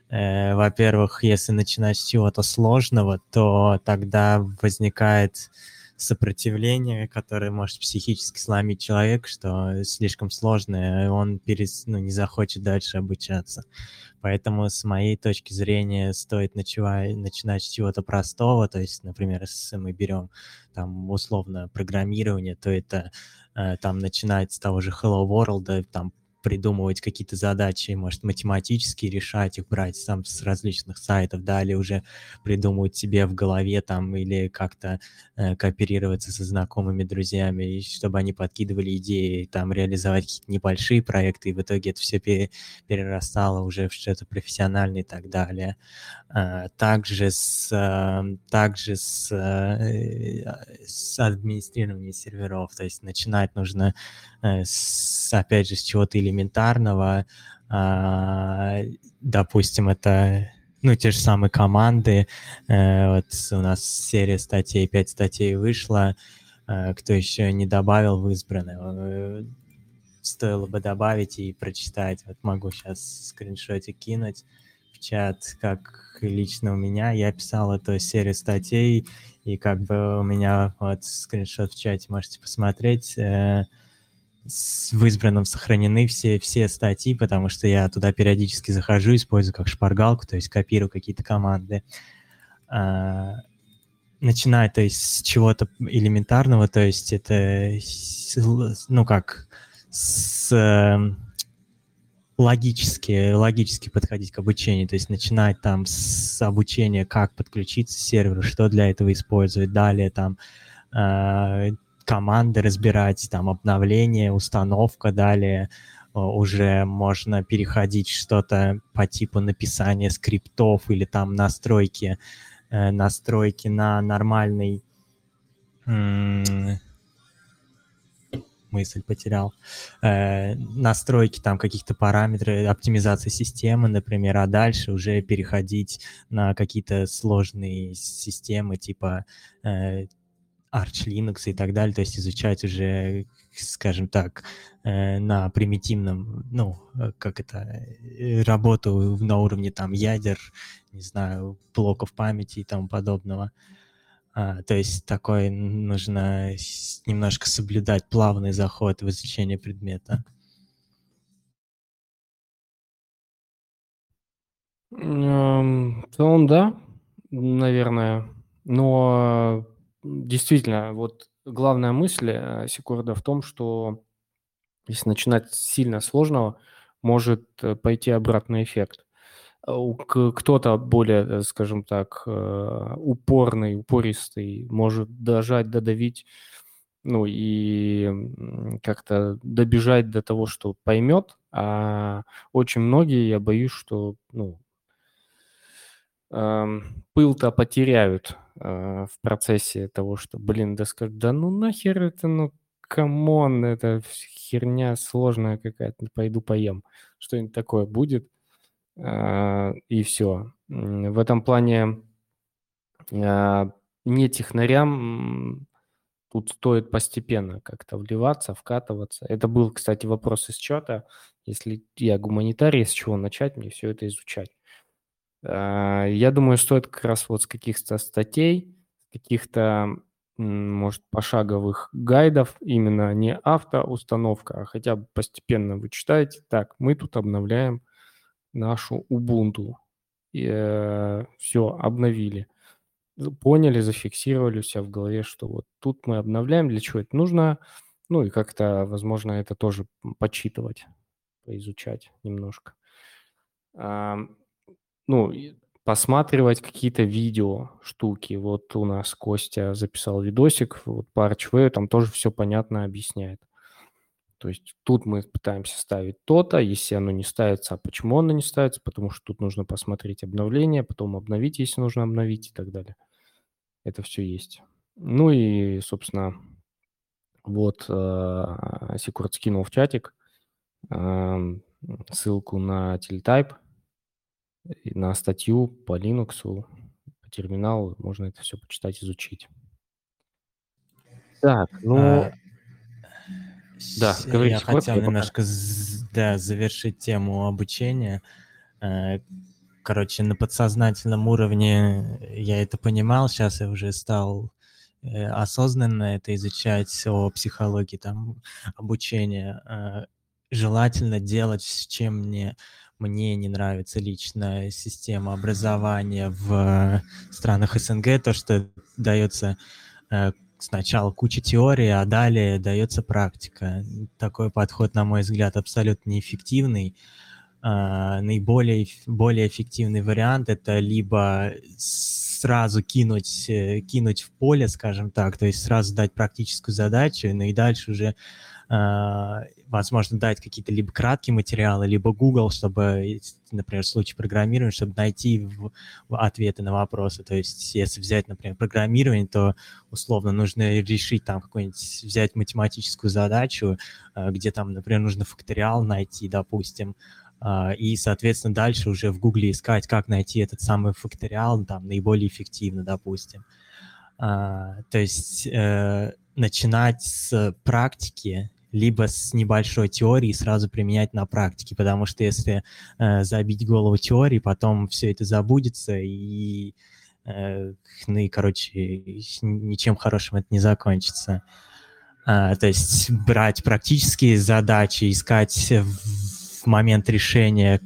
во-первых, если начинать с чего-то сложного, то тогда возникает сопротивление, которое может психически сломить человека, что слишком сложное, и он перес, ну, не захочет дальше обучаться. Поэтому с моей точки зрения стоит начинать, начинать с чего-то простого, то есть, например, если мы берем там условно программирование, то это э, там начинать с того же Hello World, там придумывать какие-то задачи, может, математически решать их, брать там с различных сайтов, далее уже придумывать себе в голове там или как-то э, кооперироваться со знакомыми, друзьями, чтобы они подкидывали идеи, там реализовать какие-то небольшие проекты, и в итоге это все перерастало уже в что-то профессиональное и так далее. А, также с, э, также с, э, с администрированием серверов, то есть начинать нужно, э, с, опять же, с чего-то элементарного, а, допустим, это ну, те же самые команды. Э, вот у нас серия статей, пять статей вышла. Э, кто еще не добавил в избранное, э, стоило бы добавить и прочитать. Вот могу сейчас скриншотик кинуть в чат, как лично у меня. Я писал эту серию статей, и как бы у меня вот скриншот в чате можете посмотреть в избранном сохранены все, все статьи, потому что я туда периодически захожу, использую как шпаргалку, то есть копирую какие-то команды. А, начиная, то есть, с чего-то элементарного, то есть это, ну как, с эм, логически, логически подходить к обучению, то есть начинать там с обучения, как подключиться к серверу, что для этого использовать, далее там а, команды разбирать, там обновление, установка, далее э, уже можно переходить что-то по типу написания скриптов или там настройки, э, настройки на нормальный мысль потерял. Э, настройки там каких-то параметров, оптимизации системы, например, а дальше уже переходить на какие-то сложные системы типа Arch Linux и так далее, то есть изучать уже, скажем так, э, на примитивном, ну, э, как это, э, работу на уровне там ядер, не знаю, блоков памяти и тому подобного. А, то есть такой нужно немножко соблюдать плавный заход в изучение предмета. В целом, да, наверное. Но Действительно, вот главная мысль э, Секурда в том, что если начинать сильно сложного, может э, пойти обратный эффект. А кто-то более, э, скажем так, упорный, упористый, может дожать, додавить, ну и как-то добежать до того, что поймет, а очень многие, я боюсь, что ну, пыл-то потеряют э, в процессе того, что, блин, да скажут, да ну нахер это, ну come on, это херня сложная какая-то, пойду поем, что-нибудь такое будет, э, и все. В этом плане э, не технарям тут стоит постепенно как-то вливаться, вкатываться. Это был, кстати, вопрос из чата. Если я гуманитарий, с чего начать мне все это изучать? А, я думаю, стоит как раз вот с каких-то статей, каких-то, может, пошаговых гайдов, именно не автоустановка, а хотя бы постепенно вы читаете, так, мы тут обновляем нашу Ubuntu. И, э, все, обновили. Поняли, зафиксировали у себя в голове, что вот тут мы обновляем, для чего это нужно, ну и как-то, возможно, это тоже почитывать, поизучать немножко ну, посматривать какие-то видео, штуки. Вот у нас Костя записал видосик, вот по Archway, там тоже все понятно объясняет. То есть тут мы пытаемся ставить то-то, если оно не ставится, а почему оно не ставится, потому что тут нужно посмотреть обновление, потом обновить, если нужно обновить и так далее. Это все есть. Ну и, собственно, вот э, Секурт скинул в чатик э, ссылку на Teletype, на статью по Linux, по терминалу, можно это все почитать, изучить. Так, ну, А, да, говорите Я хотел я немножко да, завершить тему обучения. Э, Короче, на подсознательном уровне я это понимал, сейчас я уже стал э, осознанно это изучать о психологии там обучения. Э, Желательно делать, с чем мне мне не нравится лично система образования в странах СНГ, то, что дается э, сначала куча теории, а далее дается практика. Такой подход, на мой взгляд, абсолютно неэффективный. А, наиболее более эффективный вариант это либо сразу кинуть, э, кинуть в поле, скажем так, то есть сразу дать практическую задачу, ну и дальше уже возможно, дать какие-то либо краткие материалы, либо Google, чтобы, например, в случае программирования, чтобы найти в- в ответы на вопросы. То есть, если взять, например, программирование, то условно нужно решить там какую-нибудь, взять математическую задачу, а, где там, например, нужно факториал найти, допустим, а, и, соответственно, дальше уже в Гугле искать, как найти этот самый факториал там наиболее эффективно, допустим. А, то есть э, начинать с практики, либо с небольшой теории и сразу применять на практике, потому что если э, забить голову теории, потом все это забудется, и, э, ну и, короче, ничем хорошим это не закончится. А, то есть брать практические задачи, искать в, момент решения,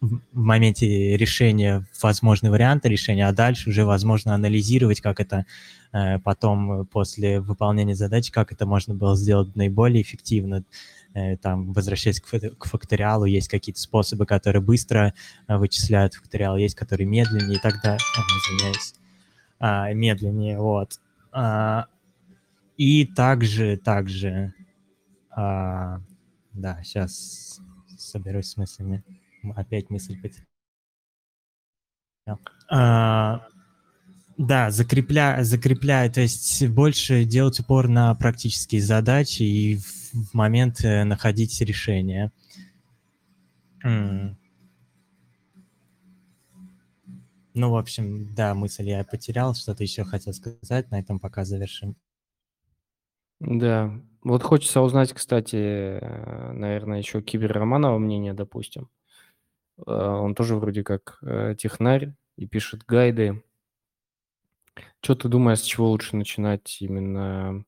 в моменте решения возможные варианты решения, а дальше уже возможно анализировать, как это э, потом э, после выполнения задачи, как это можно было сделать наиболее эффективно. Э, Там, возвращаясь к, к факториалу, есть какие-то способы, которые быстро э, вычисляют факториал, есть, которые медленнее и так далее. О, извиняюсь. А, медленнее, вот. А, и также, также, а, да, сейчас соберусь с мыслями. Опять мысль потерял. А, да, закрепля, закрепляя, то есть больше делать упор на практические задачи и в, в момент э, находить решение. М. Ну, в общем, да, мысль я потерял, что-то еще хотел сказать, на этом пока завершим. Да. Вот хочется узнать, кстати, э, наверное, еще Киберроманова мнение, допустим. Э, Он тоже вроде как э, технарь и пишет гайды. Что ты думаешь, с чего лучше начинать именно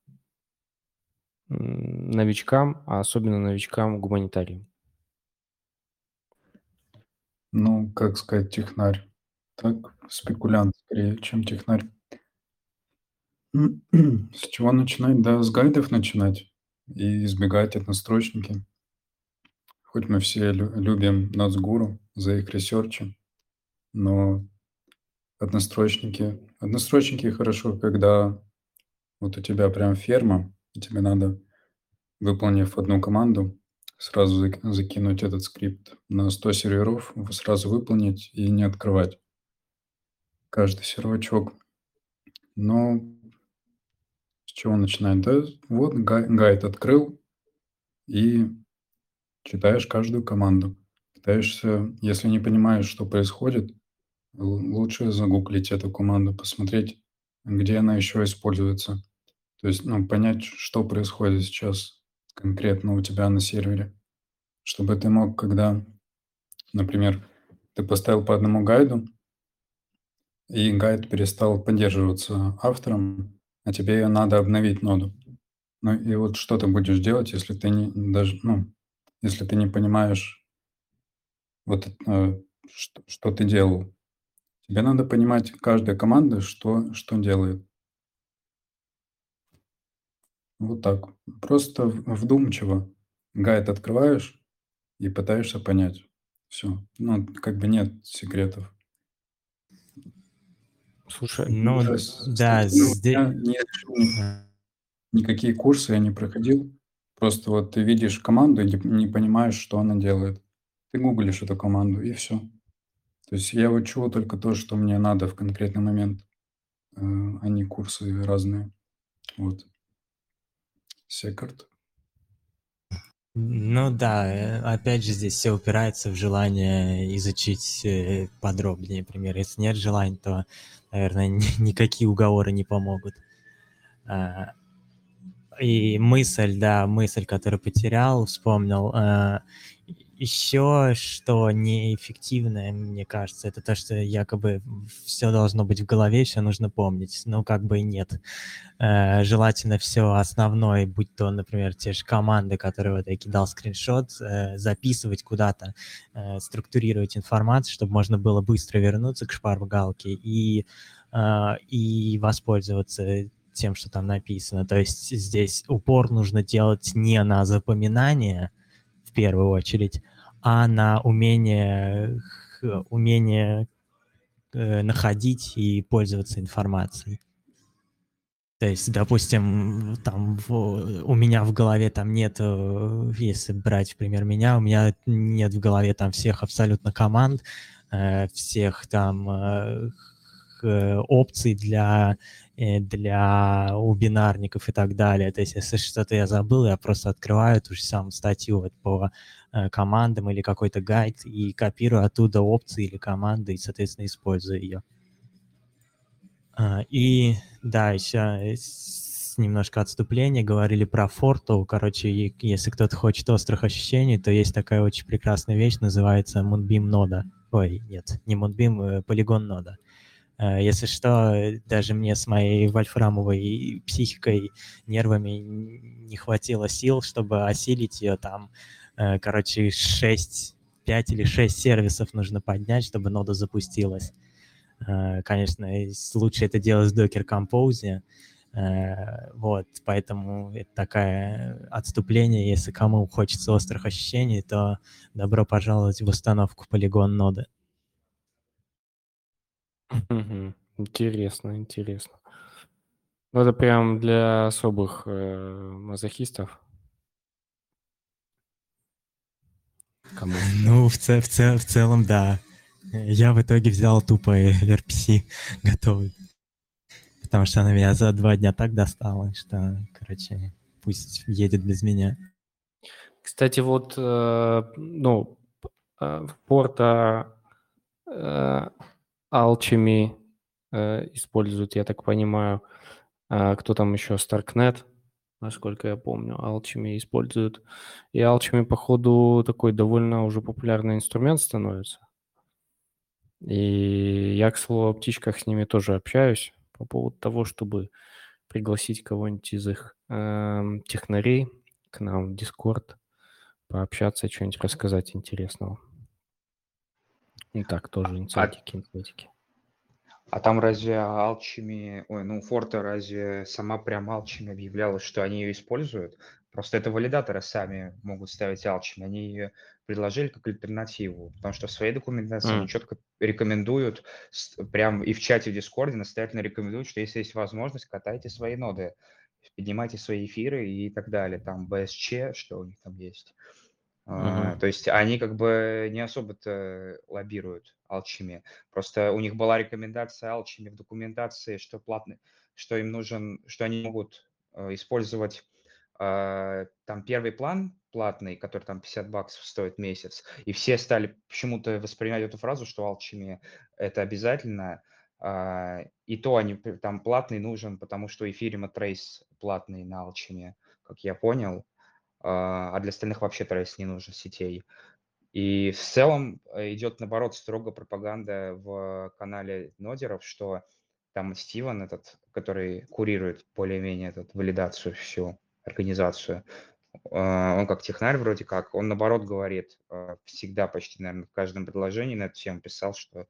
новичкам, а особенно новичкам гуманитариям? Ну, как сказать, технарь. Так, спекулянт скорее, чем технарь. С чего начинать? Да, с гайдов начинать и избегать однострочники. Хоть мы все лю- любим Нацгуру за их ресерчи, но однострочники... Однострочники хорошо, когда вот у тебя прям ферма, и тебе надо, выполнив одну команду, сразу зак- закинуть этот скрипт на 100 серверов, сразу выполнить и не открывать каждый сервачок. Но с чего начинать? Да, вот гай- гайд открыл и читаешь каждую команду. Пытаешься, если не понимаешь, что происходит, лучше загуглить эту команду, посмотреть, где она еще используется. То есть, ну, понять, что происходит сейчас конкретно у тебя на сервере. Чтобы ты мог, когда, например, ты поставил по одному гайду, и гайд перестал поддерживаться автором, а тебе надо обновить ноду. Ну и вот что ты будешь делать, если ты не даже, ну, если ты не понимаешь, вот э, что, что ты делал. Тебе надо понимать каждая команда, что, что делает. Вот так. Просто вдумчиво гайд открываешь и пытаешься понять. Все. Ну, как бы нет секретов. Слушай, Ну, да, ну, здесь... я не- никакие курсы я не проходил. Просто вот ты видишь команду и не, понимаешь, что она делает. Ты гуглишь эту команду и все. То есть я учу только то, что мне надо в конкретный момент, э, а не курсы разные. Вот. Секард. Ну да, э, опять же здесь все упирается в желание изучить э, подробнее пример. Если нет желания, то, наверное, *laughs* никакие уговоры не помогут. А, и мысль, да, мысль, которую потерял, вспомнил. А, еще что неэффективное, мне кажется, это то, что якобы все должно быть в голове, все нужно помнить. Ну, как бы и нет. Э, желательно все основное, будь то, например, те же команды, которые вот я кидал скриншот, э, записывать куда-то, э, структурировать информацию, чтобы можно было быстро вернуться к шпаргалке и, и воспользоваться тем, что там написано. То есть здесь упор нужно делать не на запоминание, в первую очередь, а на умение, умение э, находить и пользоваться информацией. То есть, допустим, там в, у меня в голове там нет, если брать, пример, меня, у меня нет в голове там всех абсолютно команд, э, всех там э, опций для Э, для убинарников и так далее. То есть, если что-то я забыл, я просто открываю ту же самую статью вот по э, командам или какой-то гайд и копирую оттуда опции или команды и, соответственно, использую ее. А, и да, еще немножко отступления, говорили про форту. Короче, если кто-то хочет острых ощущений, то есть такая очень прекрасная вещь, называется Moonbeam нода. Ой, нет, не Moonbeam, полигон э, нода. Э, если что, даже мне с моей вольфрамовой психикой, нервами не хватило сил, чтобы осилить ее там. Э, короче, 6, 5 или 6 сервисов нужно поднять, чтобы нода запустилась. Э, конечно, лучше это делать в Docker Compose, вот, поэтому это такое отступление. Если кому хочется острых ощущений, то добро пожаловать в установку полигон ноды. Мгм. Интересно, интересно. Ну, это прям для особых э, мазохистов. Кому? Ну, в, ц- в, ц- в целом, да. Я в итоге взял тупо RPC *laughs* готовый. Потому что она меня за два дня так достала, что, короче, пусть едет без меня. Кстати, вот, э, ну, э, в порта э, Alchemy э, используют, я так понимаю. А кто там еще? Starknet, насколько я помню, Alchemy используют. И Alchemy, походу, такой довольно уже популярный инструмент становится. И я, к слову, о птичках с ними тоже общаюсь по поводу того, чтобы пригласить кого-нибудь из их э, технарей к нам в Discord, пообщаться, что-нибудь рассказать интересного. И так, тоже а инсайтики, инсайтики. А там разве Alchemy, ой, ну, Форта разве сама прям Alchemy объявляла, что они ее используют? Просто это валидаторы сами могут ставить Alchemy, они ее предложили как альтернативу, потому что в своей документации mm. они четко рекомендуют, прям и в чате в Дискорде настоятельно рекомендуют, что если есть возможность, катайте свои ноды, поднимайте свои эфиры и так далее, там BSC, что у них там есть. Uh-huh. То есть они как бы не особо-то лоббируют Alchemy. Просто у них была рекомендация Alchemy в документации, что платный, что им нужен, что они могут э, использовать э, там первый план платный, который там 50 баксов стоит месяц, и все стали почему-то воспринимать эту фразу, что Alchemy это обязательно, э, и то они там платный нужен, потому что Ethereum Trace платный на Alchemy, как я понял, а, а для остальных вообще трейс не нужен сетей. И в целом э, идет, наоборот, строго пропаганда в канале нодеров, что там Стивен этот, который курирует более-менее эту валидацию всю организацию, а, он как технарь вроде как, он наоборот говорит, а, всегда почти, наверное, в каждом предложении на эту тему писал, что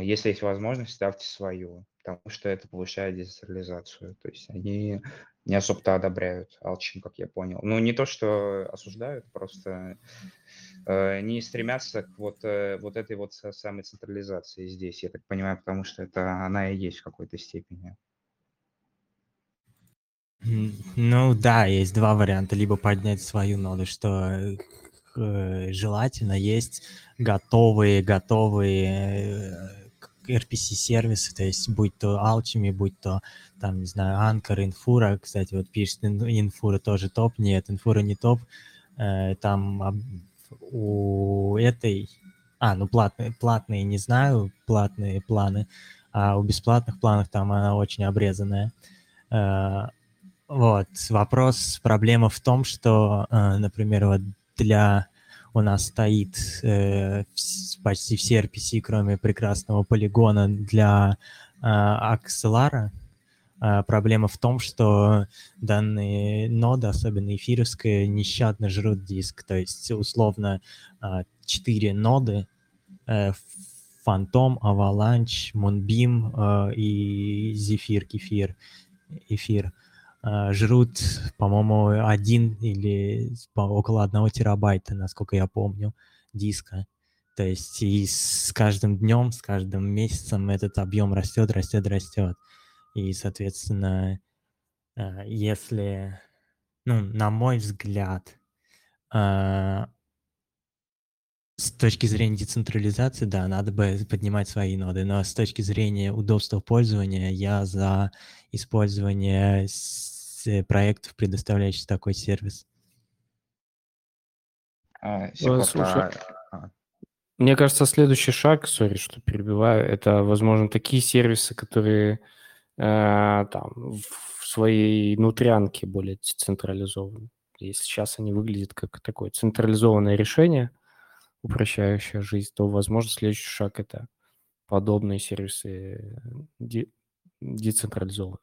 если есть возможность, ставьте свою, потому что это повышает децентрализацию. То есть они не особо-то одобряют Алчин, как я понял. Ну, не то, что осуждают, просто э, не стремятся к вот, э, вот этой вот самой централизации здесь, я так понимаю, потому что это она и есть в какой-то степени. Ну да, есть два варианта. Либо поднять свою ноду, что э, желательно есть готовые, готовые э, RPC-сервисы, то есть будь то Alchemy, будь то, там, не знаю, Anchor, Infura, кстати, вот пишет, Infura тоже топ, нет, Infura не топ, Э, там у этой... А, ну платные, платные не знаю, платные планы, а у бесплатных планов там она очень обрезанная. Э, вот, вопрос, проблема в том, что, например, вот для у нас стоит э, почти все RPC, кроме прекрасного полигона для э, Axelar. Э, проблема в том, что данные ноды, особенно эфировская, нещадно жрут диск. То есть, условно, э, 4 ноды э, Phantom, Avalanche, Moonbeam э, и Zephyr, Кефир, эфир. А, жрут, по-моему, один или около одного терабайта, насколько я помню, диска. То есть и с каждым днем, с каждым месяцем этот объем растет, растет, растет. И, соответственно, а, если, ну, на мой взгляд, а, с точки зрения децентрализации, да, надо бы поднимать свои ноды, но с точки зрения удобства пользования я за использование Э, проектов, предоставляющих такой сервис? А, Слушай, а. мне кажется, следующий шаг, сори, что перебиваю, это, возможно, такие сервисы, которые э, там в своей внутрянке более централизованы. Если сейчас они выглядят как такое централизованное решение, упрощающее жизнь, то, возможно, следующий шаг – это подобные сервисы де- децентрализованные.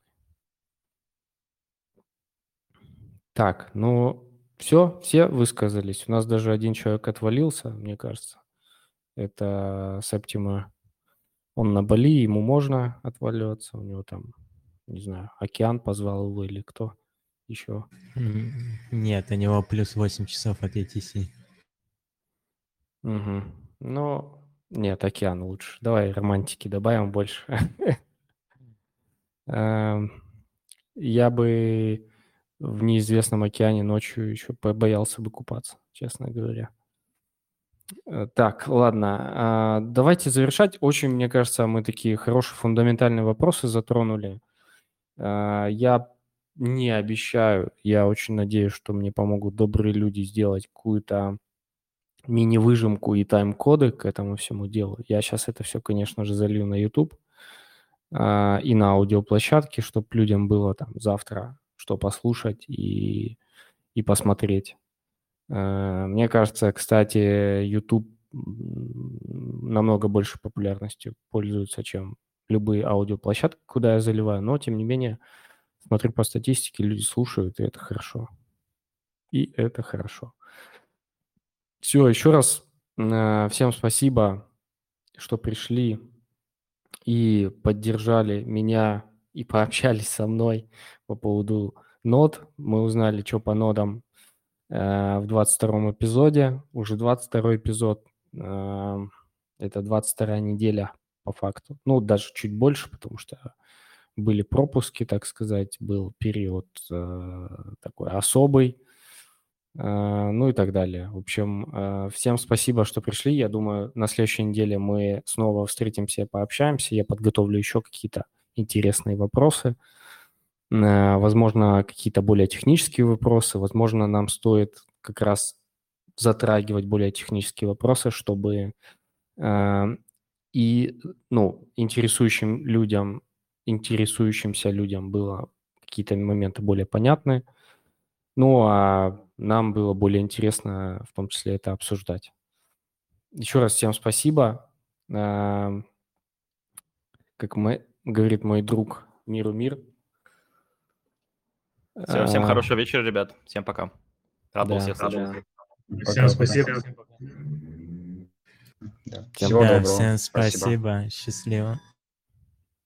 Так, ну все, все высказались. У нас даже один человек отвалился, мне кажется. Это Септима. Он на Бали, ему можно отваливаться. У него там, не знаю, океан позвал его или кто еще. Нет, у него плюс 8 часов от ETC. Угу. Ну, нет, океан лучше. Давай романтики добавим больше. *laughs* Эм, я бы в неизвестном океане ночью еще побоялся бы купаться, честно говоря. Э, так, ладно, а, давайте завершать. Очень, мне кажется, мы такие хорошие фундаментальные вопросы затронули. А, я не обещаю, я очень надеюсь, что мне помогут добрые люди сделать какую-то мини-выжимку и тайм-коды к этому всему делу. Я сейчас это все, конечно же, залью на YouTube а, и на аудиоплощадке, чтобы людям было там завтра что послушать и, и посмотреть. Э, мне кажется, кстати, YouTube намного больше популярностью пользуется, чем любые аудиоплощадки, куда я заливаю, но, тем не менее, смотрю по статистике, люди слушают, и это хорошо. И это хорошо. Все, еще раз э, всем спасибо, что пришли и поддержали меня и *laughs* пообщались со мной по поводу нод. Мы узнали, что по нодам э, в 22 эпизоде. Уже 22 эпизод. Э, это 22 неделя по факту. Ну, даже чуть больше, потому что были пропуски, так сказать, был период э, такой особый, э, ну и так далее. В общем, э, всем спасибо, что пришли. Я думаю, на следующей неделе мы снова встретимся, пообщаемся. Я подготовлю еще какие-то интересные вопросы, э, возможно, какие-то более технические вопросы, возможно, нам стоит как раз затрагивать более технические вопросы, чтобы э, и, ну, интересующим людям, интересующимся людям было какие-то моменты более понятны, ну, а нам было более интересно в том числе это обсуждать. Еще раз всем спасибо. Э, как мы говорит мой друг Миру Мир. Все, всем а, хорошего вечера, ребят. Всем пока. Рад был всех слышать. Всем спасибо. Да. Всего да, доброго. Всем спасибо. спасибо. Счастливо.